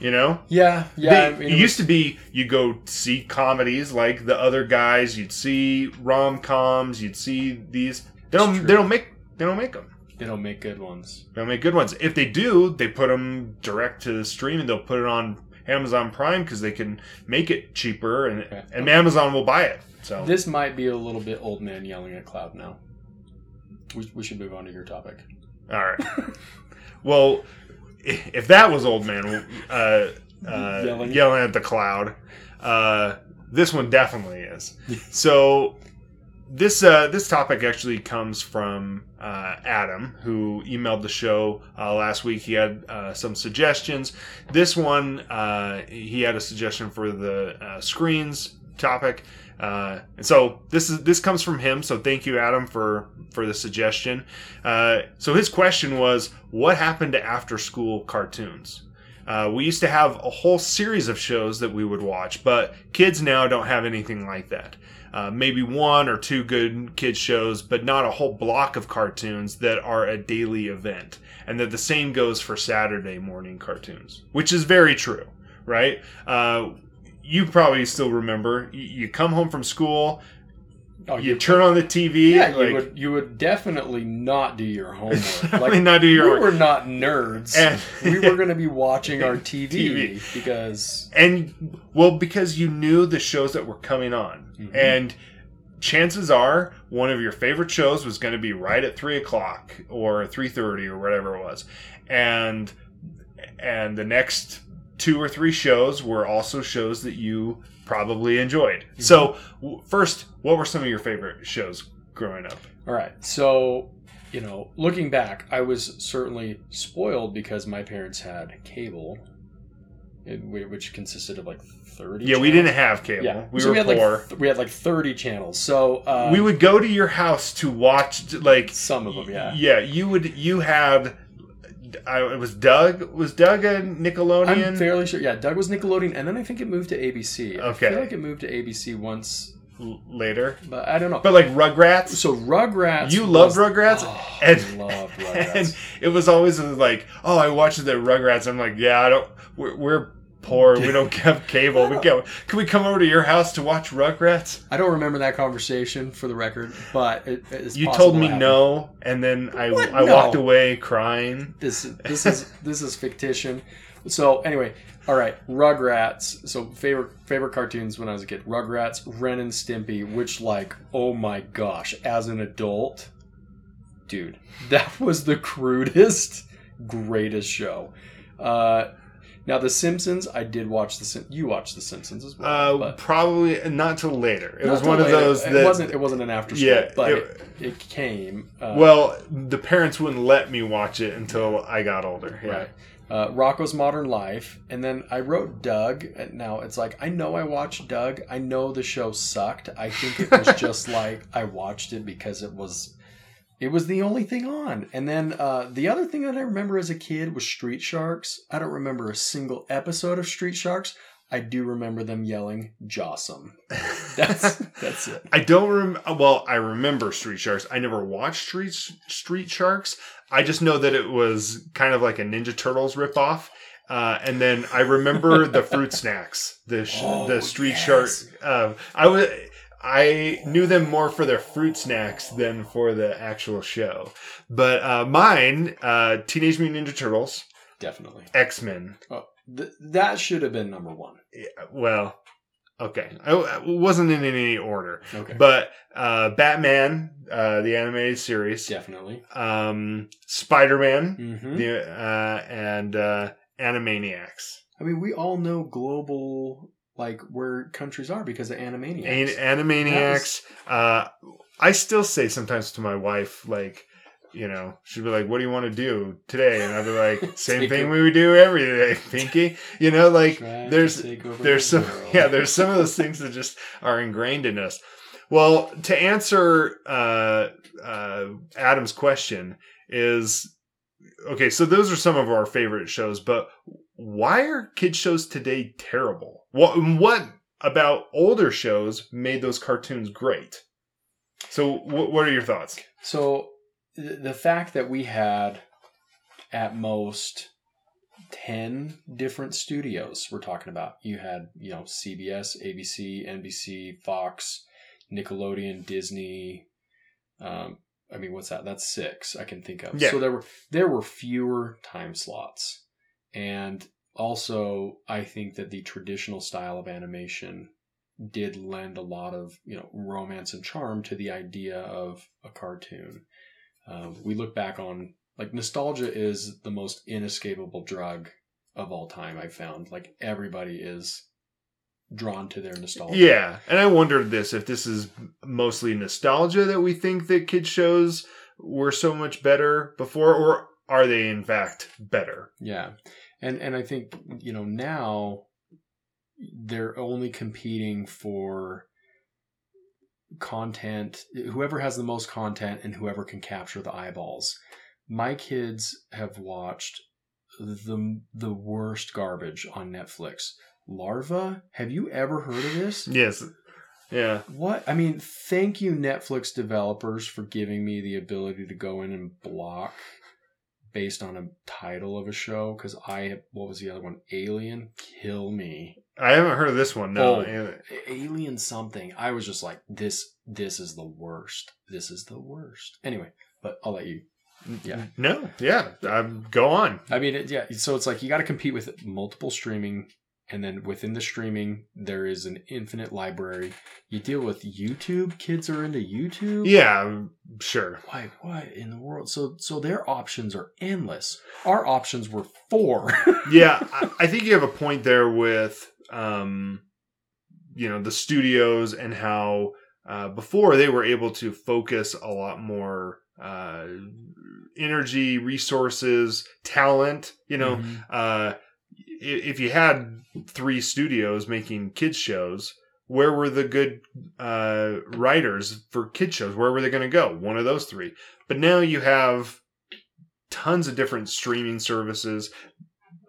You know, yeah, yeah. They- I mean, it used to be you go see comedies like the other guys. You'd see rom coms. You'd see these. They don't. They don't make. They don't make them. they don't make good ones. They don't make good ones. If they do, they put them direct to the stream and they'll put it on Amazon Prime because they can make it cheaper and Okay. and Amazon will buy it. So This might be a little bit old man yelling at cloud now. We, we should move on to your topic. all right. well, if that was old man uh, uh, Yelling. yelling. at the cloud, uh, this one definitely is. so this uh, this topic actually comes from uh, Adam, who emailed the show uh, last week. He had uh, some suggestions. This one, uh, he had a suggestion for the uh, screens topic, uh, and so this is this comes from him. So thank you, Adam, for for the suggestion. Uh, so his question was, what happened to after school cartoons? Uh, we used to have a whole series of shows that we would watch, but kids now don't have anything like that. Uh, maybe one or two good kids shows, but not a whole block of cartoons that are a daily event. And that the same goes for Saturday morning cartoons, which is very true, right? Uh, you probably still remember. You, you come home from school, Oh, you turn on the TV. Yeah, like, you would you would definitely not do your homework. Definitely not do your we homework. were not nerds. And- we were going to be watching our TV, TV. because and well because you knew the shows that were coming on Mhm. and chances are one of your favorite shows was going to be right at three o'clock or three thirty or whatever it was and and the next two or three shows were also shows that you probably enjoyed. So, w- first, what were some of your favorite shows growing up? All right. So, you know, looking back, I was certainly spoiled because my parents had cable, which consisted of like 30. Yeah, we didn't have cable. Yeah, We so were we had poor. like th- we had like 30 channels. So uh, we would go to your house to watch like some of them, yeah. yeah you would you had I, it was doug was doug a nickelodeon I'm fairly sure. Yeah, Doug was Nickelodeon, and then I think it moved to ABC. Okay, I feel like it moved to ABC once, L- later but I don't know. but like rugrats so Rugrats. you loved was- Rugrats? Oh, And- I loved Rugrats. and it was always like oh i watched the rugrats i'm like yeah i don't we're, we're poor we don't have cable we can can we come over to your house to watch rugrats I don't remember that conversation for the record, but it, it's you told me happened. no and then i What? i No. walked away crying This this is this is fictition. So anyway, all right, Rugrats. So favorite favorite cartoons when I was a kid: Rugrats, Ren and Stimpy. Which like, oh my gosh, as an adult, dude, that was the crudest, greatest show. Uh, now the Simpsons, I did watch the Sim- you watched the Simpsons as well. uh probably not till later it was one of later. those It that wasn't. It wasn't an after school, Yeah, but it- it, it, came. Uh, Well, the parents wouldn't let me watch it until I got older. Yeah. Right. Uh, Rocko's Modern Life, and then I wrote Doug. And Now it's like I know I watched Doug. I know the show sucked. I think it was just like I watched it because it was, it was the only thing on. And then uh, the other thing that I remember as a kid was Street Sharks. I don't remember a single episode of Street Sharks. I do remember them yelling "Jawsome." That's that's it. I don't rem. Well, I remember Street Sharks. I never watched Street Street Sharks. I just know that it was kind of like a Ninja Turtles ripoff. Uh, and then I remember the fruit snacks, the sh- Oh, the Street yes. Shark. Uh, I was I knew them more for their fruit snacks than for the actual show. But uh, mine, uh, Teenage Mutant Ninja Turtles, Definitely. X Men, Oh, th- that should have been number one. Yeah, well, okay. I, I wasn't in any order, Okay. but uh, Batman, uh, the animated series, Definitely. um, Spider Man, hmm the uh, and uh, Animaniacs. I mean, we all know global like where countries are because of Animaniacs. An- Animaniacs. Uh, I still say sometimes to my wife, like. You know, she'd be like, "What do you want to do today?" And I'd be like, "Same thing we would do every day, Pinky." You know, like Try there's there's the some world. yeah there's some of those things that just are ingrained in us well to answer uh, uh, adam's question is okay so those are some of our favorite shows but why are kids shows today terrible what what about older shows made those cartoons great so what, what are your thoughts So th- the fact that we had at most 10 different studios we're talking about. You had, you know, CBS, ABC, NBC, Fox, Nickelodeon, Disney. Um, I mean, what's that? That's six I can think of. Yeah. So there were there were fewer time slots, and also I think that the traditional style of animation did lend a lot of you know romance and charm to the idea of a cartoon. Um, we look back on like nostalgia is the most inescapable drug of all time. I've found like everybody is drawn to their nostalgia. yeah and i wondered this if this is mostly nostalgia that we think that kids shows were so much better before or are they in fact better Yeah. And and I think, you know, now they're only competing for content whoever has the most content and whoever can capture the eyeballs. My kids have watched the the worst garbage on Netflix. Larva? Have you ever heard of this? yes yeah What? I mean, thank you, Netflix developers, for giving me the ability to go in and block based on a title of a show. Because I, what was the other one? Alien? Kill me. i haven't heard of this one no Oh. Alien something. I was just like, this, this is the worst. This is the worst. Anyway, but I'll let you. Yeah. no yeah um, go on I mean, it, yeah. So it's like you got to compete with multiple streaming and then within the streaming there is an infinite library. You deal with YouTube. Kids are into YouTube. Yeah, sure. why what in the world? So so their options are endless. Our options were four. yeah, I, I think you have a point there with, um, you know, the studios and how uh, before they were able to focus a lot more uh, energy, resources, talent. You know, Mhm. uh, if you had three studios making kids shows, where were the good uh, writers for kids shows? Where were they going to go? One of those three. But now you have tons of different streaming services.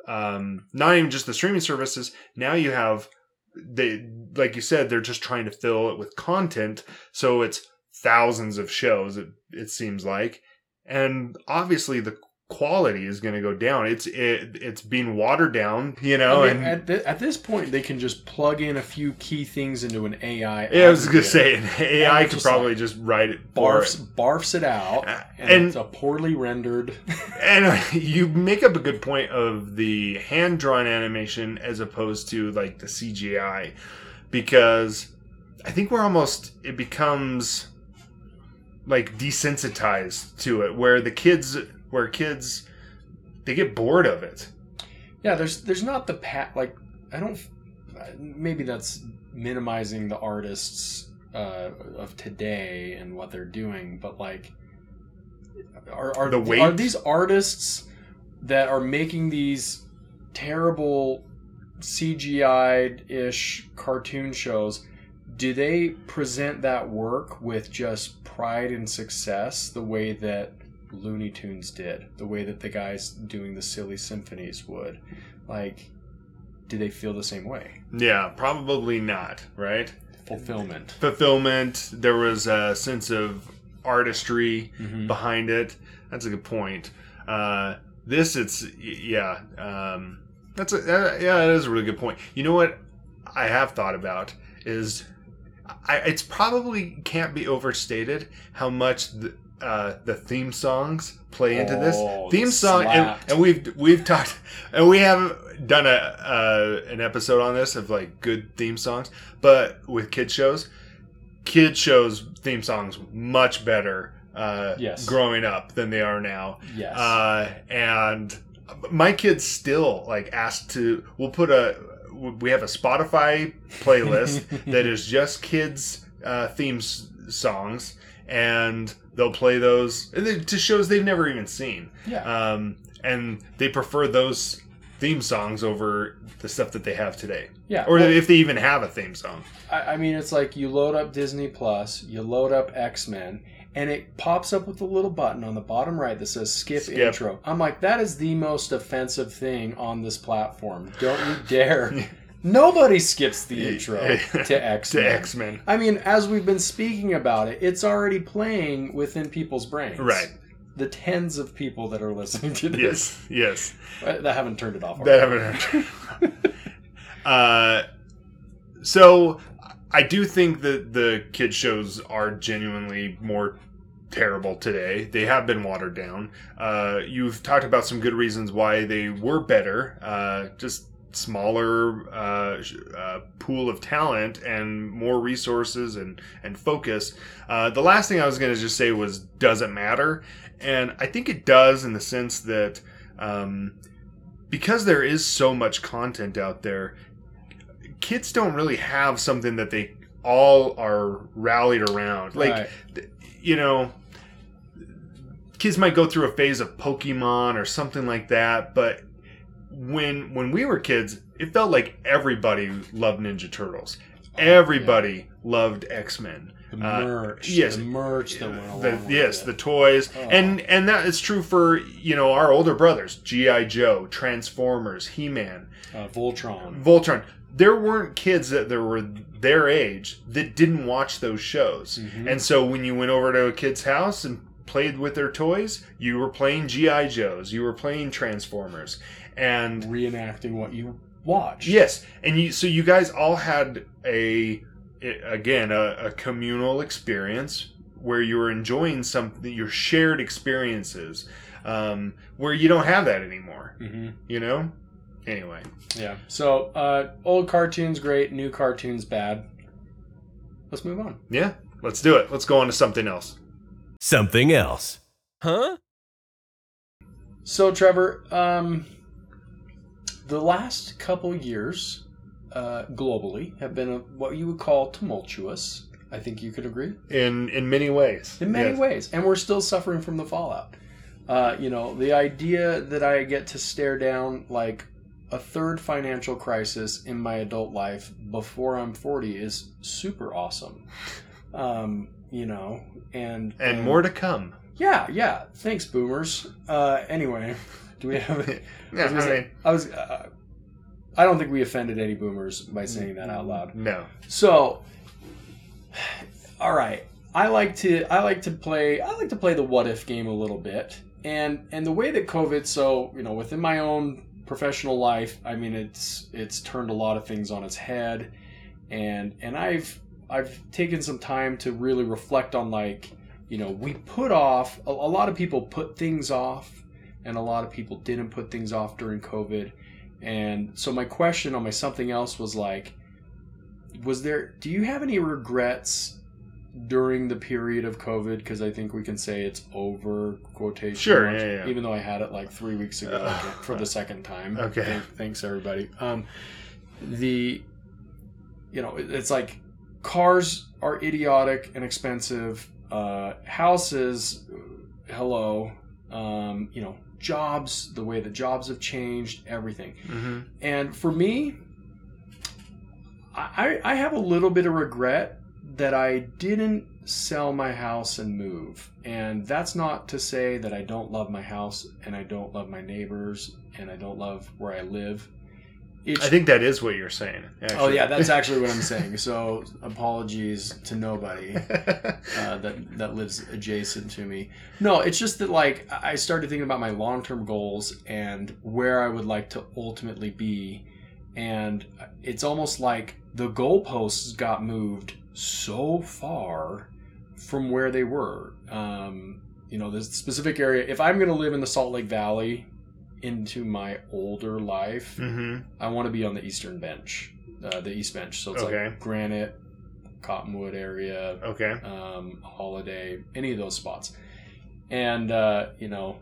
Um, not even just the streaming services. Now you have they, like you said, they're just trying to fill it with content. So it's thousands of shows. It it seems like, and obviously the quality is going to go down. It's it, it's being watered down, you know. I mean, and at, thi- at this point, they can just plug in a few key things into an AI. yeah, I was going to say, an AI could just probably like just write it. barfs it. barfs it out, Uh, and, and- it's a poorly rendered. And uh, you make up a good point of the hand drawn animation as opposed to like the CGI, because I think we're almost it becomes like desensitized to it, where the kids, where kids, they get bored of it. yeah, there's there's not the pat like I don't. Maybe that's minimizing the artists uh, of today and what they're doing, but like, are are, The weight? are these artists that are making these terrible CGI ish cartoon shows? Do they present that work with just pride and success the way that Looney Tunes did, the way that the guys doing the silly symphonies would? Like, do they feel the same way? Yeah, probably not, right? Fulfillment. Fulfillment. There was a sense of artistry Mhm. behind it. That's a good point. Uh, this, it's yeah. Um, that's a uh, yeah. That is a really good point. You know what I have thought about is, I, it's probably can't be overstated how much the, uh, the theme songs play into this Oh, theme song, and, and we've we've talked, and we have done a uh, an episode on this of like good theme songs, but with kid shows, kid shows theme songs much better uh, Yes. growing up than they are now. Yes. Uh, and my kids still like ask to. We'll put a. We have a Spotify playlist that is just kids uh, themes songs, and they'll play those and they- to shows they've never even seen. yeah. Um, and they prefer those theme songs over the stuff that they have today, yeah. or Well, if they even have a theme song. I, I mean, it's like you load up Disney Plus, you load up X Men, and it pops up with a little button on the bottom right that says skip, Skip. intro. I'm like, that is the most offensive thing on this platform. Don't you dare. Nobody skips the intro to X to X Men. I mean, as we've been speaking about it, it's already playing within people's brains. Right. The tens of people that are listening to this Yes. Yes. uh, that haven't turned it off. that haven't uh, so I do think that the kid shows are genuinely more terrible today. They have been watered down. Uh, you've talked about some good reasons why they were better. Uh, just smaller uh, uh, pool of talent and more resources and and focus. Uh, the last thing I was going to just say was does it matter? And I think it does in the sense that um, because there is so much content out there, kids don't really have something that they all are rallied around. Like Right. you know, kids might go through a phase of Pokemon or something like that, but when when we were kids, it felt like everybody loved Ninja Turtles. Everybody loved X Men. the uh, merch, yes. the merch that went along The, with yes, it. the toys, Oh. and and that is true for you know our older brothers, GI Joe, Transformers, He Man, uh, Voltron. Voltron. There weren't kids that there were their age that didn't watch those shows, Mhm. and so when you went over to a kid's house and played with their toys, you were playing GI Joes, you were playing Transformers, and reenacting what you watch. Yes, and you so you guys all had a again a, a communal experience where you were enjoying something your shared experiences um, where you don't have that anymore. hmm You know, Anyway, Yeah. So uh, old cartoons great, new cartoons bad. Let's move on. yeah, let's do it. Let's go on to something else. Something else. Huh? So Trevor, um, the last couple years uh, globally have been a, what you would call tumultuous. I think you could agree. In in many ways. in many Yes. ways and we're still suffering from the fallout uh, you know the idea that i get to stare down like a third financial crisis in my adult life before i'm 40 is super awesome um, you know and And more to come. yeah yeah thanks boomers uh, anyway do we have Yeah, I was, I mean, I, was uh, I don't think we offended any boomers by saying that out loud no. so, all right. I like to I like to play I like to play the what if game a little bit. And and the way that COVID so, you know, within my own professional life, I mean it's it's turned a lot of things on its head and and I've I've taken some time to really reflect on like, you know, we put off a, a lot of people put things off and a lot of people didn't put things off during COVID. And so my question on my something else was like was there do you have any regrets during the period of covid because i think we can say it's over quotation Sure, marks, yeah, yeah. even though i had it like three weeks ago Uh, for the second time okay. Thank- thanks everybody um the you know it's like cars are idiotic and expensive uh houses hello um you know jobs the way the jobs have changed everything hmm and for me, I, I have a little bit of regret that I didn't sell my house and move. And that's not to say that I don't love my house and I don't love my neighbors and I don't love where I live. It's, I think that is what you're saying. oh, yeah, that's actually what I'm saying. So apologies to nobody uh, that that lives adjacent to me. No, it's just that like I started thinking about my long term goals and where I would like to ultimately be, and it's almost like the goalposts got moved so far from where they were. Um, you know, the specific area. If I'm going to live in the Salt Lake Valley into my older life, hmm I want to be on the eastern bench, uh, the east bench. So it's Okay. like Granite, Cottonwood area, Okay. um, Holladay, any of those spots. And uh, you know,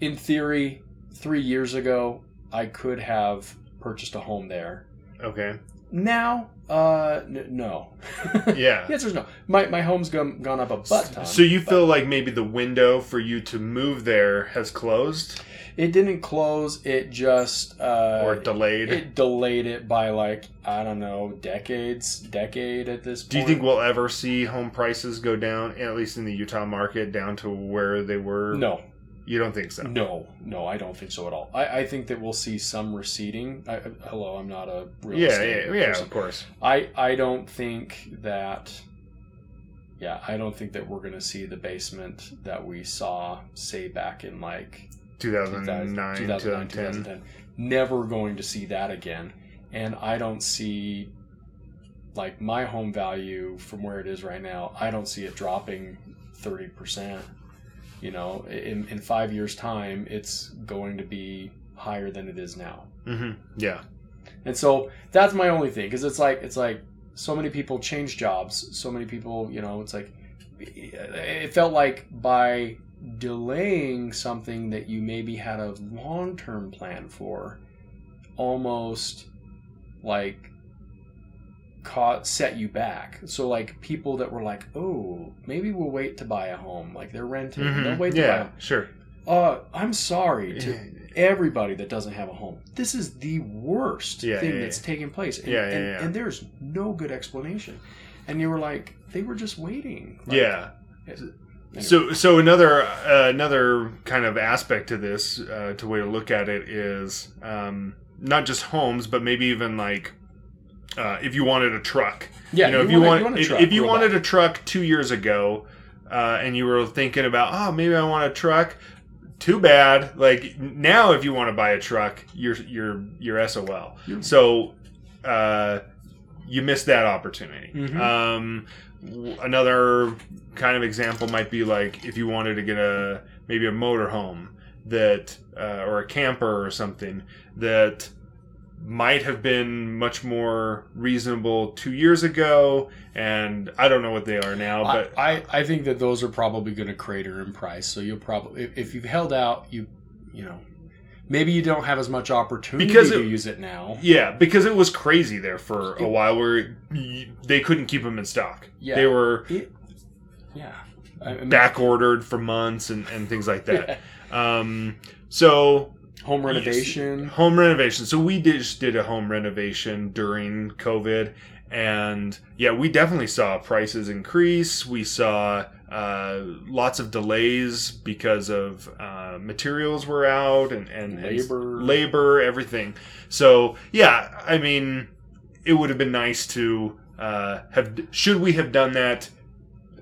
in theory, three years ago, I could have purchased a home there. Okay. Now, uh, n- no. Yeah. the answer is no. My my home's gone gone up a butt ton. So you feel like maybe the window for you to move there has closed it didn't close? It just uh, or delayed? it delayed it by like I don't know decades, decade at this point. Do you think we'll ever see home prices go down, at least in the Utah market, down to where they were? No, You don't think so? no, no. I don't think so at all. I, I think that we'll see some receding. I, I- hello, I'm not a real Yeah, estate yeah, yeah, person. of course. I I don't think that. Yeah, I don't think that we're going to see the basement that we saw, say, back in like 2009, 2009, 2010. 2010. Never going to see that again. And I don't see, like, my home value from where it is right now, I don't see it dropping 30%. You know, in, in five years' time, it's going to be higher than it is now. hmm Yeah. And so that's my only thing because it's like it's like so many people change jobs. So many people, you know, it's like it felt like by delaying something that you maybe had a long-term plan for, almost like caught set you back. So like people that were like, oh, maybe we'll wait to buy a home. Like they're renting, Mhm. they'll wait to buy. A Yeah, home. sure. Uh, I'm sorry to everybody that doesn't have a home. This is the worst Yeah, thing yeah, that's yeah. taking place. And, Yeah, yeah, and, yeah. and there's no good explanation. And you were like, they were just waiting. Like, yeah. Anyway. So, so another uh, another kind of aspect to this, uh, to way to look at it is um, not just homes, but maybe even like uh, if you wanted a truck. yeah, you know, if you wanted- want, a if, truck if you wanted a truck two years ago, uh, and you were thinking about, oh, maybe I want a truck. Too bad. Like now, if you want to buy a truck, you're you're you're SOL. So, uh, you missed that opportunity. Mhm. Um, another kind of example might be like if you wanted to get a maybe a motorhome that uh, or a camper or something that might have been much more reasonable two years ago, and I don't know what they are now. But I, I, I think that those are probably going to crater in price. So you'll probably if, if you've held out, you you know maybe you don't have as much opportunity Because to use it now. yeah, because it was crazy there for a while where they couldn't keep them in stock. Yeah. They were It- yeah. I, I mean, back ordered for months and, and things like that. Um, so home renovation. home renovation. So we did just did a home renovation during COVID, and yeah, we definitely saw prices increase. We saw uh, lots of delays because of uh, materials were out and and and Labor. labor, everything. So yeah, I mean, it would have been nice to uh, have. Should we have done that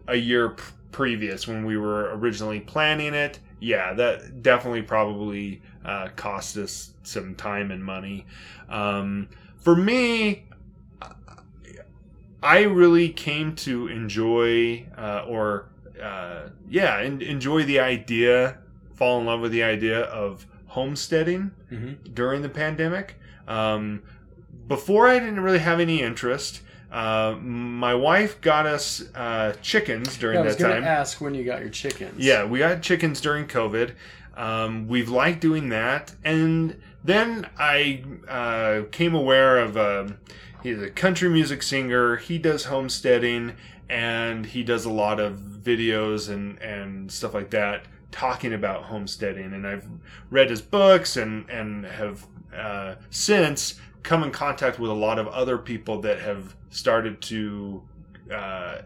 a year p- previous when we were originally planning it? Yeah, that definitely probably uh, cost us some time and money. Um, for me, I really came to enjoy, uh, or uh, yeah, en- enjoy the idea, fall in love with the idea of homesteading Mhm. during the pandemic. Um, before, I didn't really have any interest. Uh, my wife got us uh, chickens during Yeah, that time. ask when you got your chickens. Yeah, we got chickens during COVID. Um, we've liked doing that, and then I uh, came aware of um, he's a country music singer. He does homesteading, and he does a lot of videos and and stuff like that talking about homesteading. And I've read his books and and have uh, since come in contact with a lot of other people that have started to uh,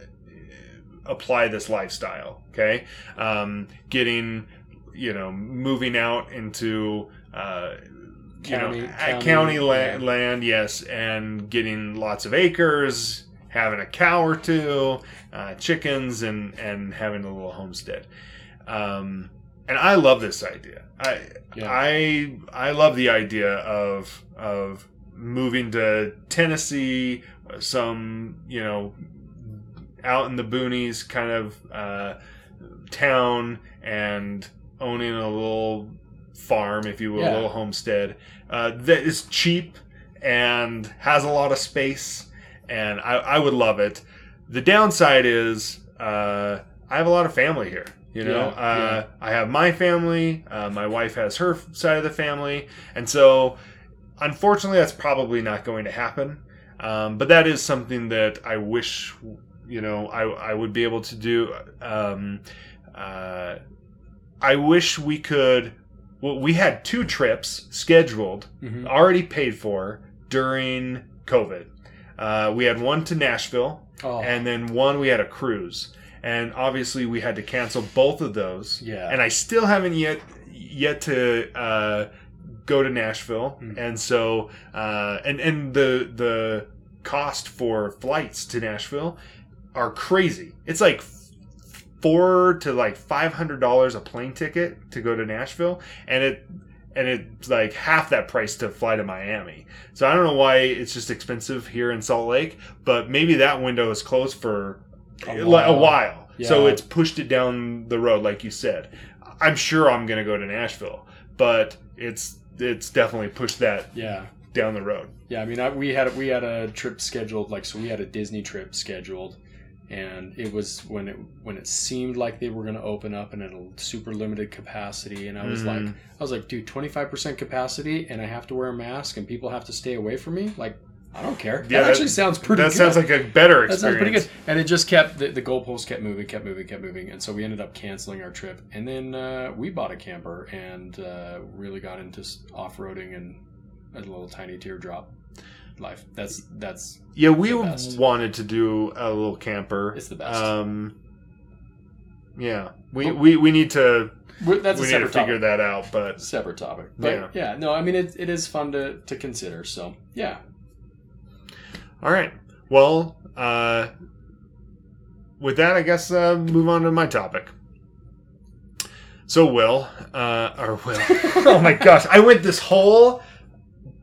apply this lifestyle. Okay, um, getting you know moving out into uh, County- you know county, county, la- land, yes, and getting lots of acres, having a cow or two, uh, chickens, and and having a little homestead. Um, and I love this idea. I Yeah. I I love the idea of of moving to Tennessee, some you know out in the boonies kind of uh, town, and owning a little farm, if you will, Yeah. a little homestead uh, that is cheap and has a lot of space, and I, I would love it. The downside is uh, I have a lot of family here. You know, Yeah, uh, I have my family. Uh, my wife has her side of the family, and so unfortunately, that's probably not going to happen. Um, but that is something that I wish, you know, I, I would be able to do. Um, uh, I wish we could. Well, we had two trips scheduled, Mhm. already paid for during COVID. Uh, we had one to Nashville, Oh, and then one we had a cruise. And obviously, we had to cancel both of those. Yeah. And I still haven't yet yet to uh, go to Nashville, Hmm. and so uh, and and the the cost for flights to Nashville are crazy. It's like four to like five hundred dollars a plane ticket to go to Nashville, and it and it's like half that price to fly to Miami. So I don't know why it's just expensive here in Salt Lake, but maybe that window is closed for A a while. while. So it's pushed it down the road, like you said. I'm sure I'm going to go to Nashville, but it's it's definitely pushed that yeah. down the road. Yeah, I mean, I, we had we had a trip scheduled, like so we had a Disney trip scheduled, and it was when it when it seemed like they were going to open up and at a super limited capacity, and I was Mhm. like, I was like, dude, twenty five percent capacity, and I have to wear a mask, and people have to stay away from me. Like, I don't care. Yeah, that, that- actually sounds pretty. that good. sounds like a better That experience. sounds pretty good. And it just kept the, the goalposts kept moving, kept moving, kept moving, and so we ended up canceling our trip. And then uh, we bought a camper and uh, really got into off roading and a little tiny teardrop life. That's that's Yeah, we wanted to do a little camper. It's the best. Um, yeah, we, we we need to we're- that's we need to figure topic. that out. But Separate topic. But yeah. no, I mean it, it is fun to to consider. So yeah, all right, well, uh, with that, I guess uh, move on to my topic. So Will, uh, or Will, oh my gosh, I went this whole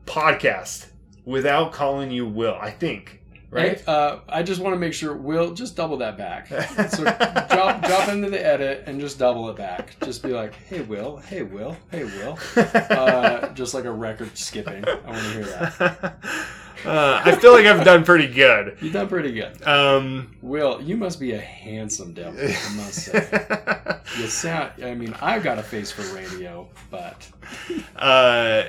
podcast without calling you Will. I think right? Hey, uh, I just want to make sure Will just double that back. So drop drop into the edit and just double it back. Just be like, hey Will, hey Will, hey Will. Uh, just like a record skipping. I want to hear that. uh, I feel like I've done pretty good. You've done pretty good. Um, Will, you must be a handsome devil, I must say. You sound I mean, I've got a face for radio, but uh,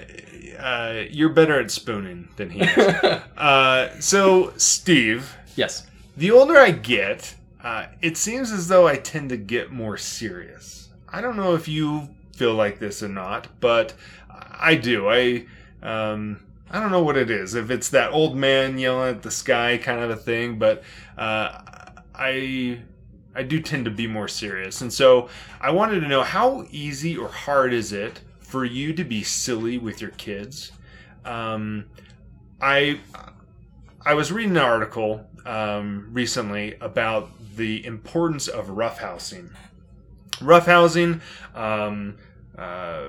uh, you're better at spooning than he is. uh, so, Steve, yes. the older I get, uh, it seems as though I tend to get more serious. I don't know if you feel like this or not, but I do. I um, I don't know what it is. If it's that old man yelling at the sky kind of a thing, but uh, I I do tend to be more serious. And so I wanted to know how easy or hard is it for you to be silly with your kids? Um, I I was reading an article um, recently about the importance of roughhousing. Roughhousing, um, uh,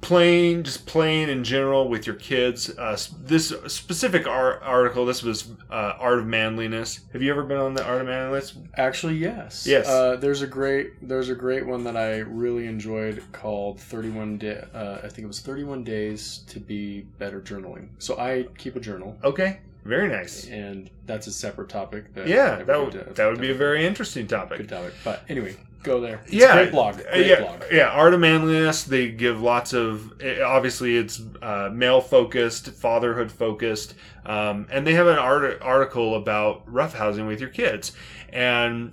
playing, just playing in general with your kids. Uh, this specific ar- article, this was uh, Art of Manliness. Have you ever been on the Art of Manliness? Actually, yes. Yes. Uh, there's a great there's a great one that I really enjoyed called 31 day. Uh, I think it was 31 days to be better journaling. So I keep a journal, Okay, very nice. and that's a separate topic. That Yeah, that would, that would be a very interesting topic. good topic. But anyway, go there. It's yeah, great blog. Uh, Great yeah, blog. yeah. Art of Manliness. They give lots of. eh, Obviously, it's uh, male focused, fatherhood focused, um, and they have an art- article about roughhousing with your kids, and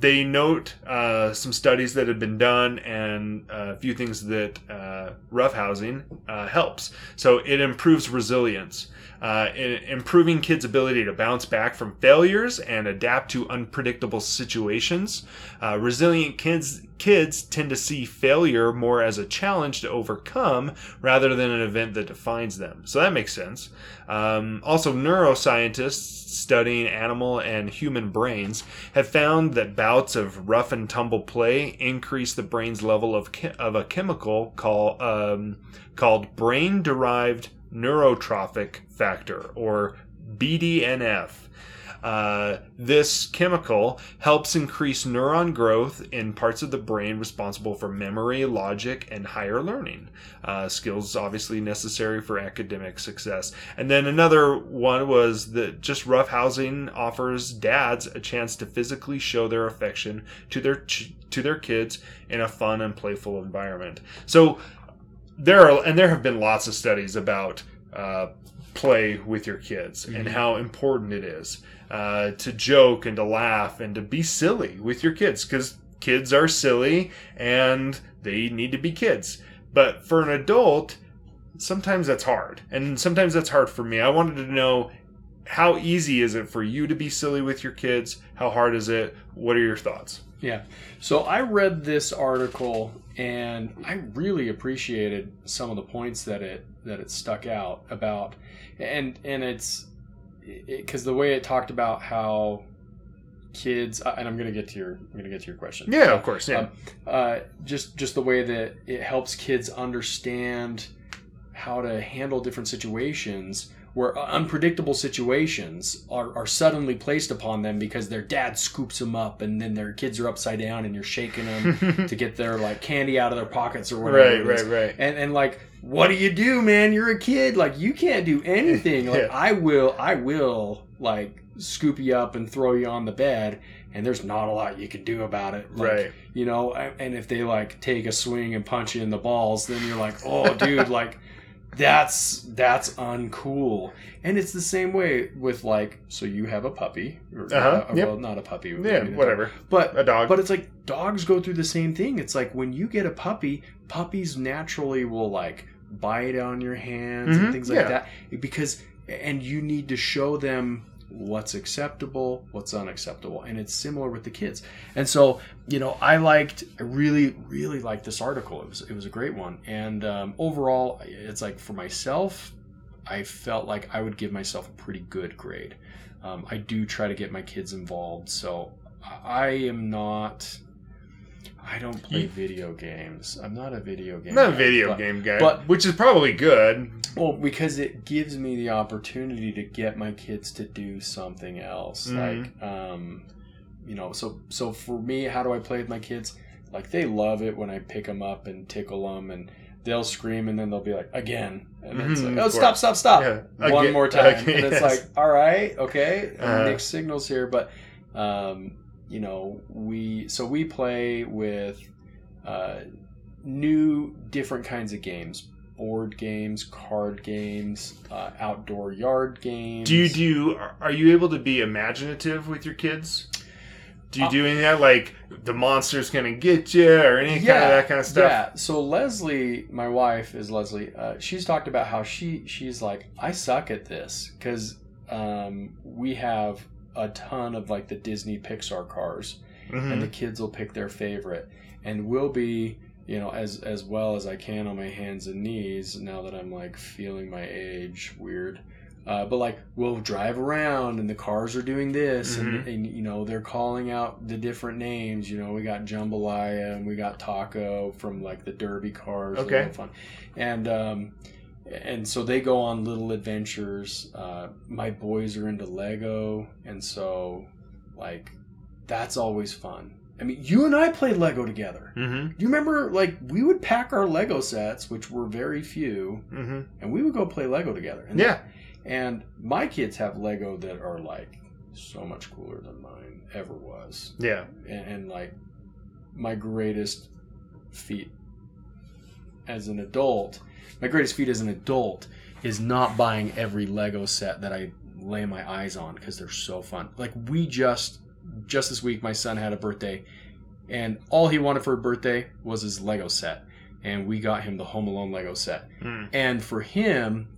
they note uh, some studies that have been done and a few things that uh, roughhousing uh, helps. So it improves resilience. Uh, improving kids' ability to bounce back from failures and adapt to unpredictable situations. Uh, resilient kids kids tend to see failure more as a challenge to overcome rather than an event that defines them. So that makes sense. Um, also, neuroscientists studying animal and human brains have found that bouts of rough and tumble play increase the brain's level of, of a chemical call, um, called brain derived neurotrophic factor, or BDNF. Uh, this chemical helps increase neuron growth in parts of the brain responsible for memory, logic, and higher learning. Uh, skills obviously necessary for academic success. And then another one was that just roughhousing offers dads a chance to physically show their affection to their ch- to their kids in a fun and playful environment. So there are and there have been lots of studies about uh, play with your kids and how important it is uh, to joke and to laugh and to be silly with your kids because kids are silly and they need to be kids. But for an adult sometimes that's hard and sometimes that's hard for me. I wanted to know how easy is it for you to be silly with your kids? How hard is it? What are your thoughts? Yeah. So I read this article and I really appreciated some of the points that it that it stuck out about. And and it's because the way it talked about how kids and I'm gonna get to your I'm gonna get to your question. yeah of course yeah. Um, uh, just just the way that it helps kids understand how to handle different situations where unpredictable situations are, are suddenly placed upon them because their dad scoops them up and then their kids are upside down and you're shaking them to get their like candy out of their pockets or whatever right right right. And and like what do you do man? You're a kid. Like you can't do anything. Like Yeah. i will i will like scoop you up and throw you on the bed and there's not a lot you can do about it. Like, right. you know and if they like take a swing and punch you in the balls then you're like oh dude like that's that's uncool and it's the same way with like so you have a puppy or, Uh-huh, uh, yep. well not a puppy yeah whatever dog. but a dog but it's like dogs go through the same thing. It's like when you get a puppy, puppies naturally will like bite on your hands Mhm, and things like yeah. that because and you need to show them what's acceptable, what's unacceptable. And it's similar with the kids. And so, you know, I liked I really really liked this article. It was it was a great one. And um, overall, it's like for myself, I felt like I would give myself a pretty good grade. Um, I do try to get my kids involved, so I am not. I don't play You- video games. I'm not a video game. Guy. Not a video but- game guy, but- which is probably good. Well, because it gives me the opportunity to get my kids to do something else. Mhm. Like, um, you know, so so for me, how do I play with my kids? Like they love it when I pick them up and tickle them, and they'll scream, and then they'll be like, again, and then it's like, oh, stop, stop, stop, Yeah. one Again- more time, again, and it's yes. like, all right, okay, Uh-huh. mixed signals here, but um, you know, we so we play with uh, new, different kinds of games. Board games, card games, uh, outdoor yard games. Do you do? Are you able to be imaginative with your kids? Do you Uh, do any of that, like the monster's gonna get you, or any kind of that kind of stuff? Yeah. So Leslie, my wife is Leslie. Uh, she's talked about how she she's like I suck at this because um, we have a ton of like the Disney Pixar cars, Mhm. and the kids will pick their favorite, and we'll be you know as as well as I can on my hands and knees now that I'm like feeling my age weird. Uh, but like we'll drive around and the cars are doing this and, Mhm. and you know they're calling out the different names you know we got jambalaya and we got taco from like the derby cars Okay. little fun and um and so they go on little adventures uh my boys are into lego and so like that's always fun i mean you and i played lego together Mhm. you remember like we would pack our lego sets which were very few Mhm. and we would go play lego together and Yeah. and my kids have Lego that are like so much cooler than mine ever was. Yeah. And, and like my greatest feat as an adult, my greatest feat as an adult is not buying every Lego set that I lay my eyes on because they're so fun. Like we just just this week my son had a birthday and all he wanted for a birthday was his Lego set. And we got him the Home Alone Lego set. Mm. And for him,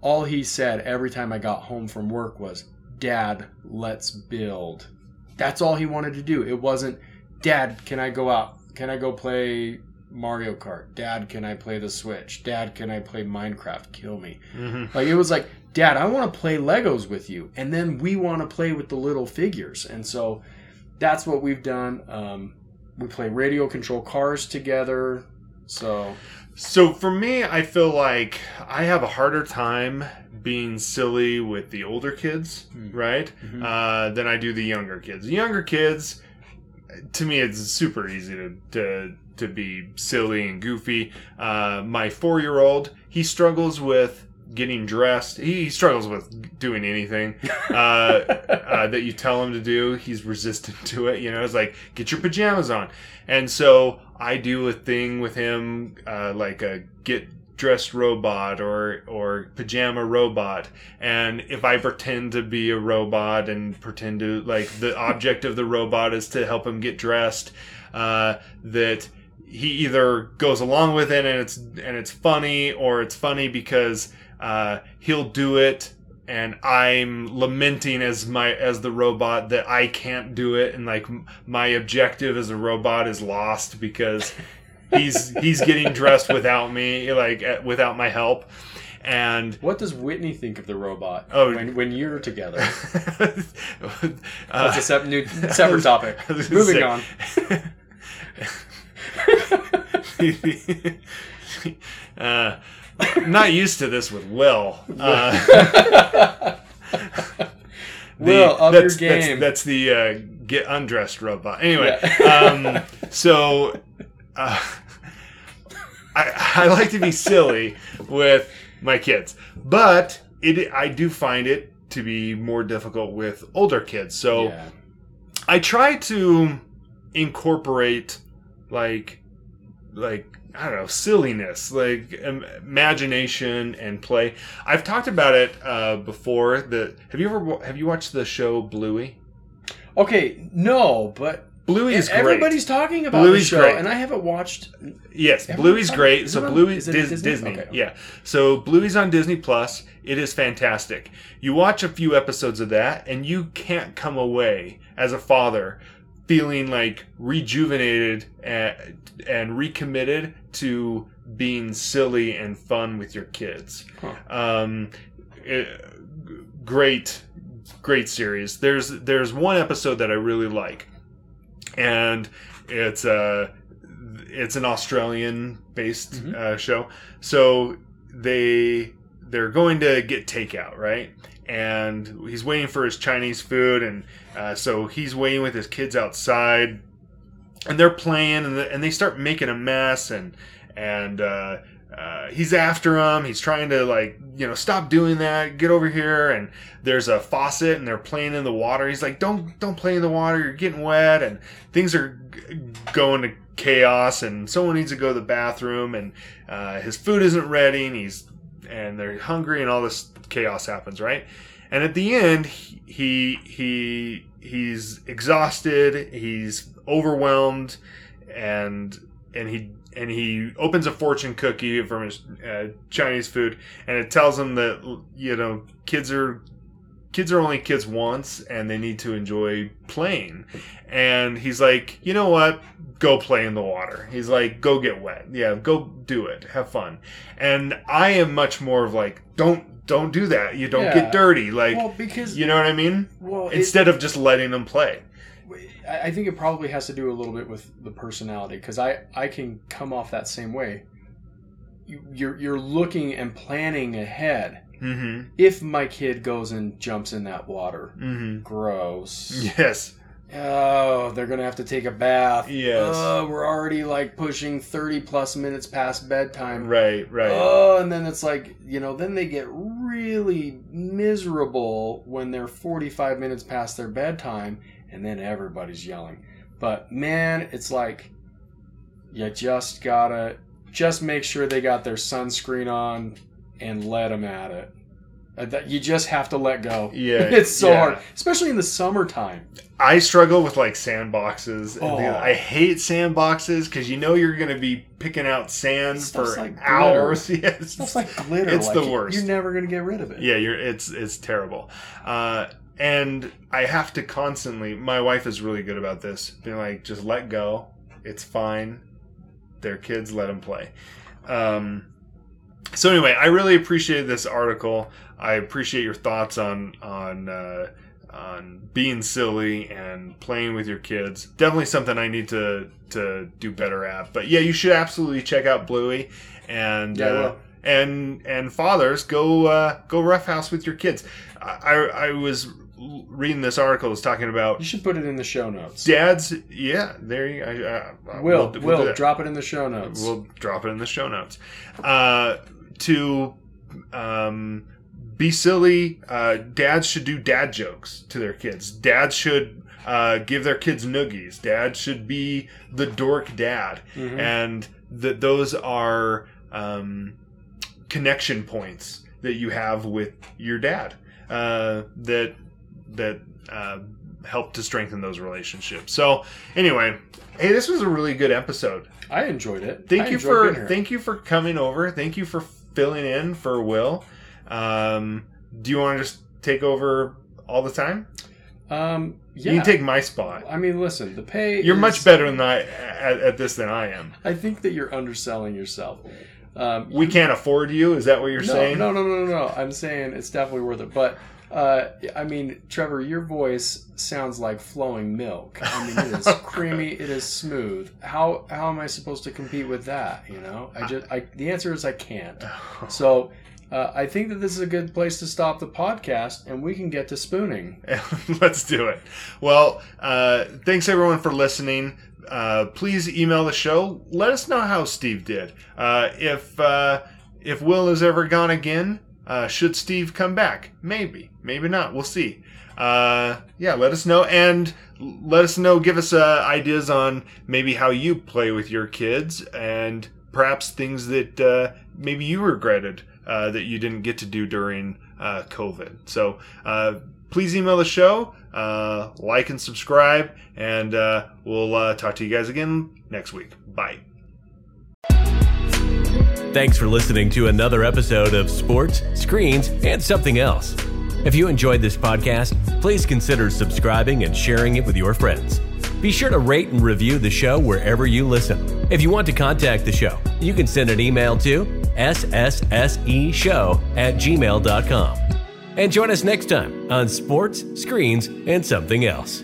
all he said every time I got home from work was, Dad, let's build. That's all he wanted to do. It wasn't, Dad, can I go out? Can I go play Mario Kart? Dad, can I play the Switch? Dad, can I play Minecraft? Kill me. Mhm. Like it was like, Dad, I want to play Legos with you. And then we want to play with the little figures. And so that's what we've done. Um, we play radio control cars together. So So for me, I feel like I have a harder time being silly with the older kids, Hmm. right? Mhm. Uh, than I do the younger kids. The younger kids, to me, it's super easy to to, to be silly and goofy. Uh, my four year old, he struggles with getting dressed. He, struggles with doing anything uh, uh, that you tell him to do. He's resistant to it. You know, it's like get your pajamas on, and so I do a thing with him uh, like a get dressed robot or or pajama robot and if i pretend to be a robot and pretend to like the object of the robot is to help him get dressed uh, that he either goes along with it and it's and it's funny or it's funny because uh, he'll do it and i'm lamenting as my as the robot that i can't do it and like m- my objective as a robot is lost because he's he's getting dressed without me like without my help and What does Whitney think of the robot Oh. when, when you're together? That's a sep- new, separate topic. I was gonna Moving say- on. uh, not used to this with Will. Uh, the- Will, up that's, your that's- game. That's, the uh, get undressed robot. Anyway, Yeah. um, so uh, I, I like to be silly with my kids, but it I do find it to be more difficult with older kids. So. Yeah. I try to incorporate like like I don't know silliness, like im- imagination and play. I've talked about it uh, before. The have you ever have you watched the show Bluey? Okay, no, but Bluey is great. everybody's talking about Bluey's show, great. and I haven't watched. Yes, Bluey's great. So on- Bluey is Dis- Disney? Disney. Okay, okay. Yeah. So Bluey's on Disney Plus. It is fantastic. You watch a few episodes of that and you can't come away as a father feeling like rejuvenated and, and recommitted to being silly and fun with your kids. Huh. Um, it- great, great series. There's there's one episode that I really like, and it's a it's an Australian based Mhm. uh, show. So they they're going to get takeout, right? And he's waiting for his Chinese food, and uh, so he's waiting with his kids outside, and they're playing, and, the, and they start making a mess, and and uh, uh, he's after him. He's trying to like you know stop doing that, get over here, and there's a faucet, and they're playing in the water. He's like, don't don't play in the water, you're getting wet, and things are g- going to chaos, and someone needs to go to the bathroom, and uh, his food isn't ready, and he's and they're hungry, and all this chaos happens, right? And at the end, he he he's exhausted, he's overwhelmed, and and he and he opens a fortune cookie from his uh, Chinese food, and it tells him that you know kids are kids are only kids once, and they need to enjoy playing. And he's like, you know what? Go play in the water. He's like, go get wet. Yeah, go do it. Have fun. And I am much more of like, don't don't do that. You don't Yeah. get dirty. Like, well, because you know what I mean? well, it- Instead of just letting them play. I I think it probably has to do a little bit with the personality because I I can come off that same way. You're you're looking and planning ahead. Mm-hmm. If my kid goes and jumps in that water, Mm-hmm. gross. Yes. Oh, they're gonna have to take a bath. Yes. Oh, we're already like pushing thirty plus minutes past bedtime. Right. Right. Oh, and then it's like, you know, then they get really miserable when they're 45 minutes past their bedtime and then everybody's yelling. But man, it's like you just gotta just make sure they got their sunscreen on and let them at it. Uh, that- You just have to let go. Yeah, it's so yeah. hard, especially in the summertime. I struggle with like sandboxes. and Oh. things. I hate sandboxes because you know you're going to be picking out sand Stuff's for like hours. Yes, Stuff like glitter. It's like, the worst. You're never gonna get rid of it. yeah, you're. It's it's terrible. Uh, and I have to constantly. My wife is really good about this. Being like, just let go. It's fine. They're kids. Let them play. Um, so anyway, I really appreciate this article. I appreciate your thoughts on on uh, on being silly and playing with your kids. Definitely something I need to to do better at. But yeah, you should absolutely check out Bluey and Yeah, uh, and and fathers go uh, go roughhouse with your kids. I I was reading this article. is talking about You should put it in the show notes. dads. Yeah, there you. I, uh, Will, we'll- we'll Will, drop it in the show notes. We'll drop it in the show notes. Uh, to um, be silly, uh, dads should do dad jokes to their kids. Dads should uh, give their kids noogies. Dads should be the dork dad, Mhm. and that those are um, connection points that you have with your dad. Uh, that that uh, help to strengthen those relationships. So anyway, hey, this was a really good episode. I enjoyed it. Thank I you for thank you for coming over. Thank you for filling in for Will. Um, do you want to just take over all the time? Um, yeah. You can take my spot. I mean, listen, the pay. You're is- much better than I at, at this than I am. I think that you're underselling yourself. Um, We can't afford you. Is that what you're no, saying? No, no, no, no, no. I'm saying it's definitely worth it. But uh, I mean, Trevor, your voice sounds like flowing milk. I mean, it is creamy. It is smooth. How how am I supposed to compete with that? You know, I just I, the answer is I can't. So. Uh, I think that this is a good place to stop the podcast, and we can get to spooning. Let's do it. Well, uh, thanks everyone for listening. Uh, please email the show. Let us know how Steve did. Uh, if uh, if Will is ever gone again, uh, should Steve come back? Maybe, maybe not. We'll see. Uh, yeah, let us know and let us know. Give us uh, ideas on maybe how you play with your kids and perhaps things that uh, maybe you regretted uh, that you didn't get to do during uh, COVID. So please email the show, like and subscribe, and we'll talk to you guys again next week. Bye. Thanks for listening to another episode of Sports, Screens, and Something Else. If you enjoyed this podcast, please consider subscribing and sharing it with your friends. Be sure to rate and review the show wherever you listen. If you want to contact the show, you can send an email to ssseshow at gmail.com. And join us next time on Sports, Screens, and Something Else.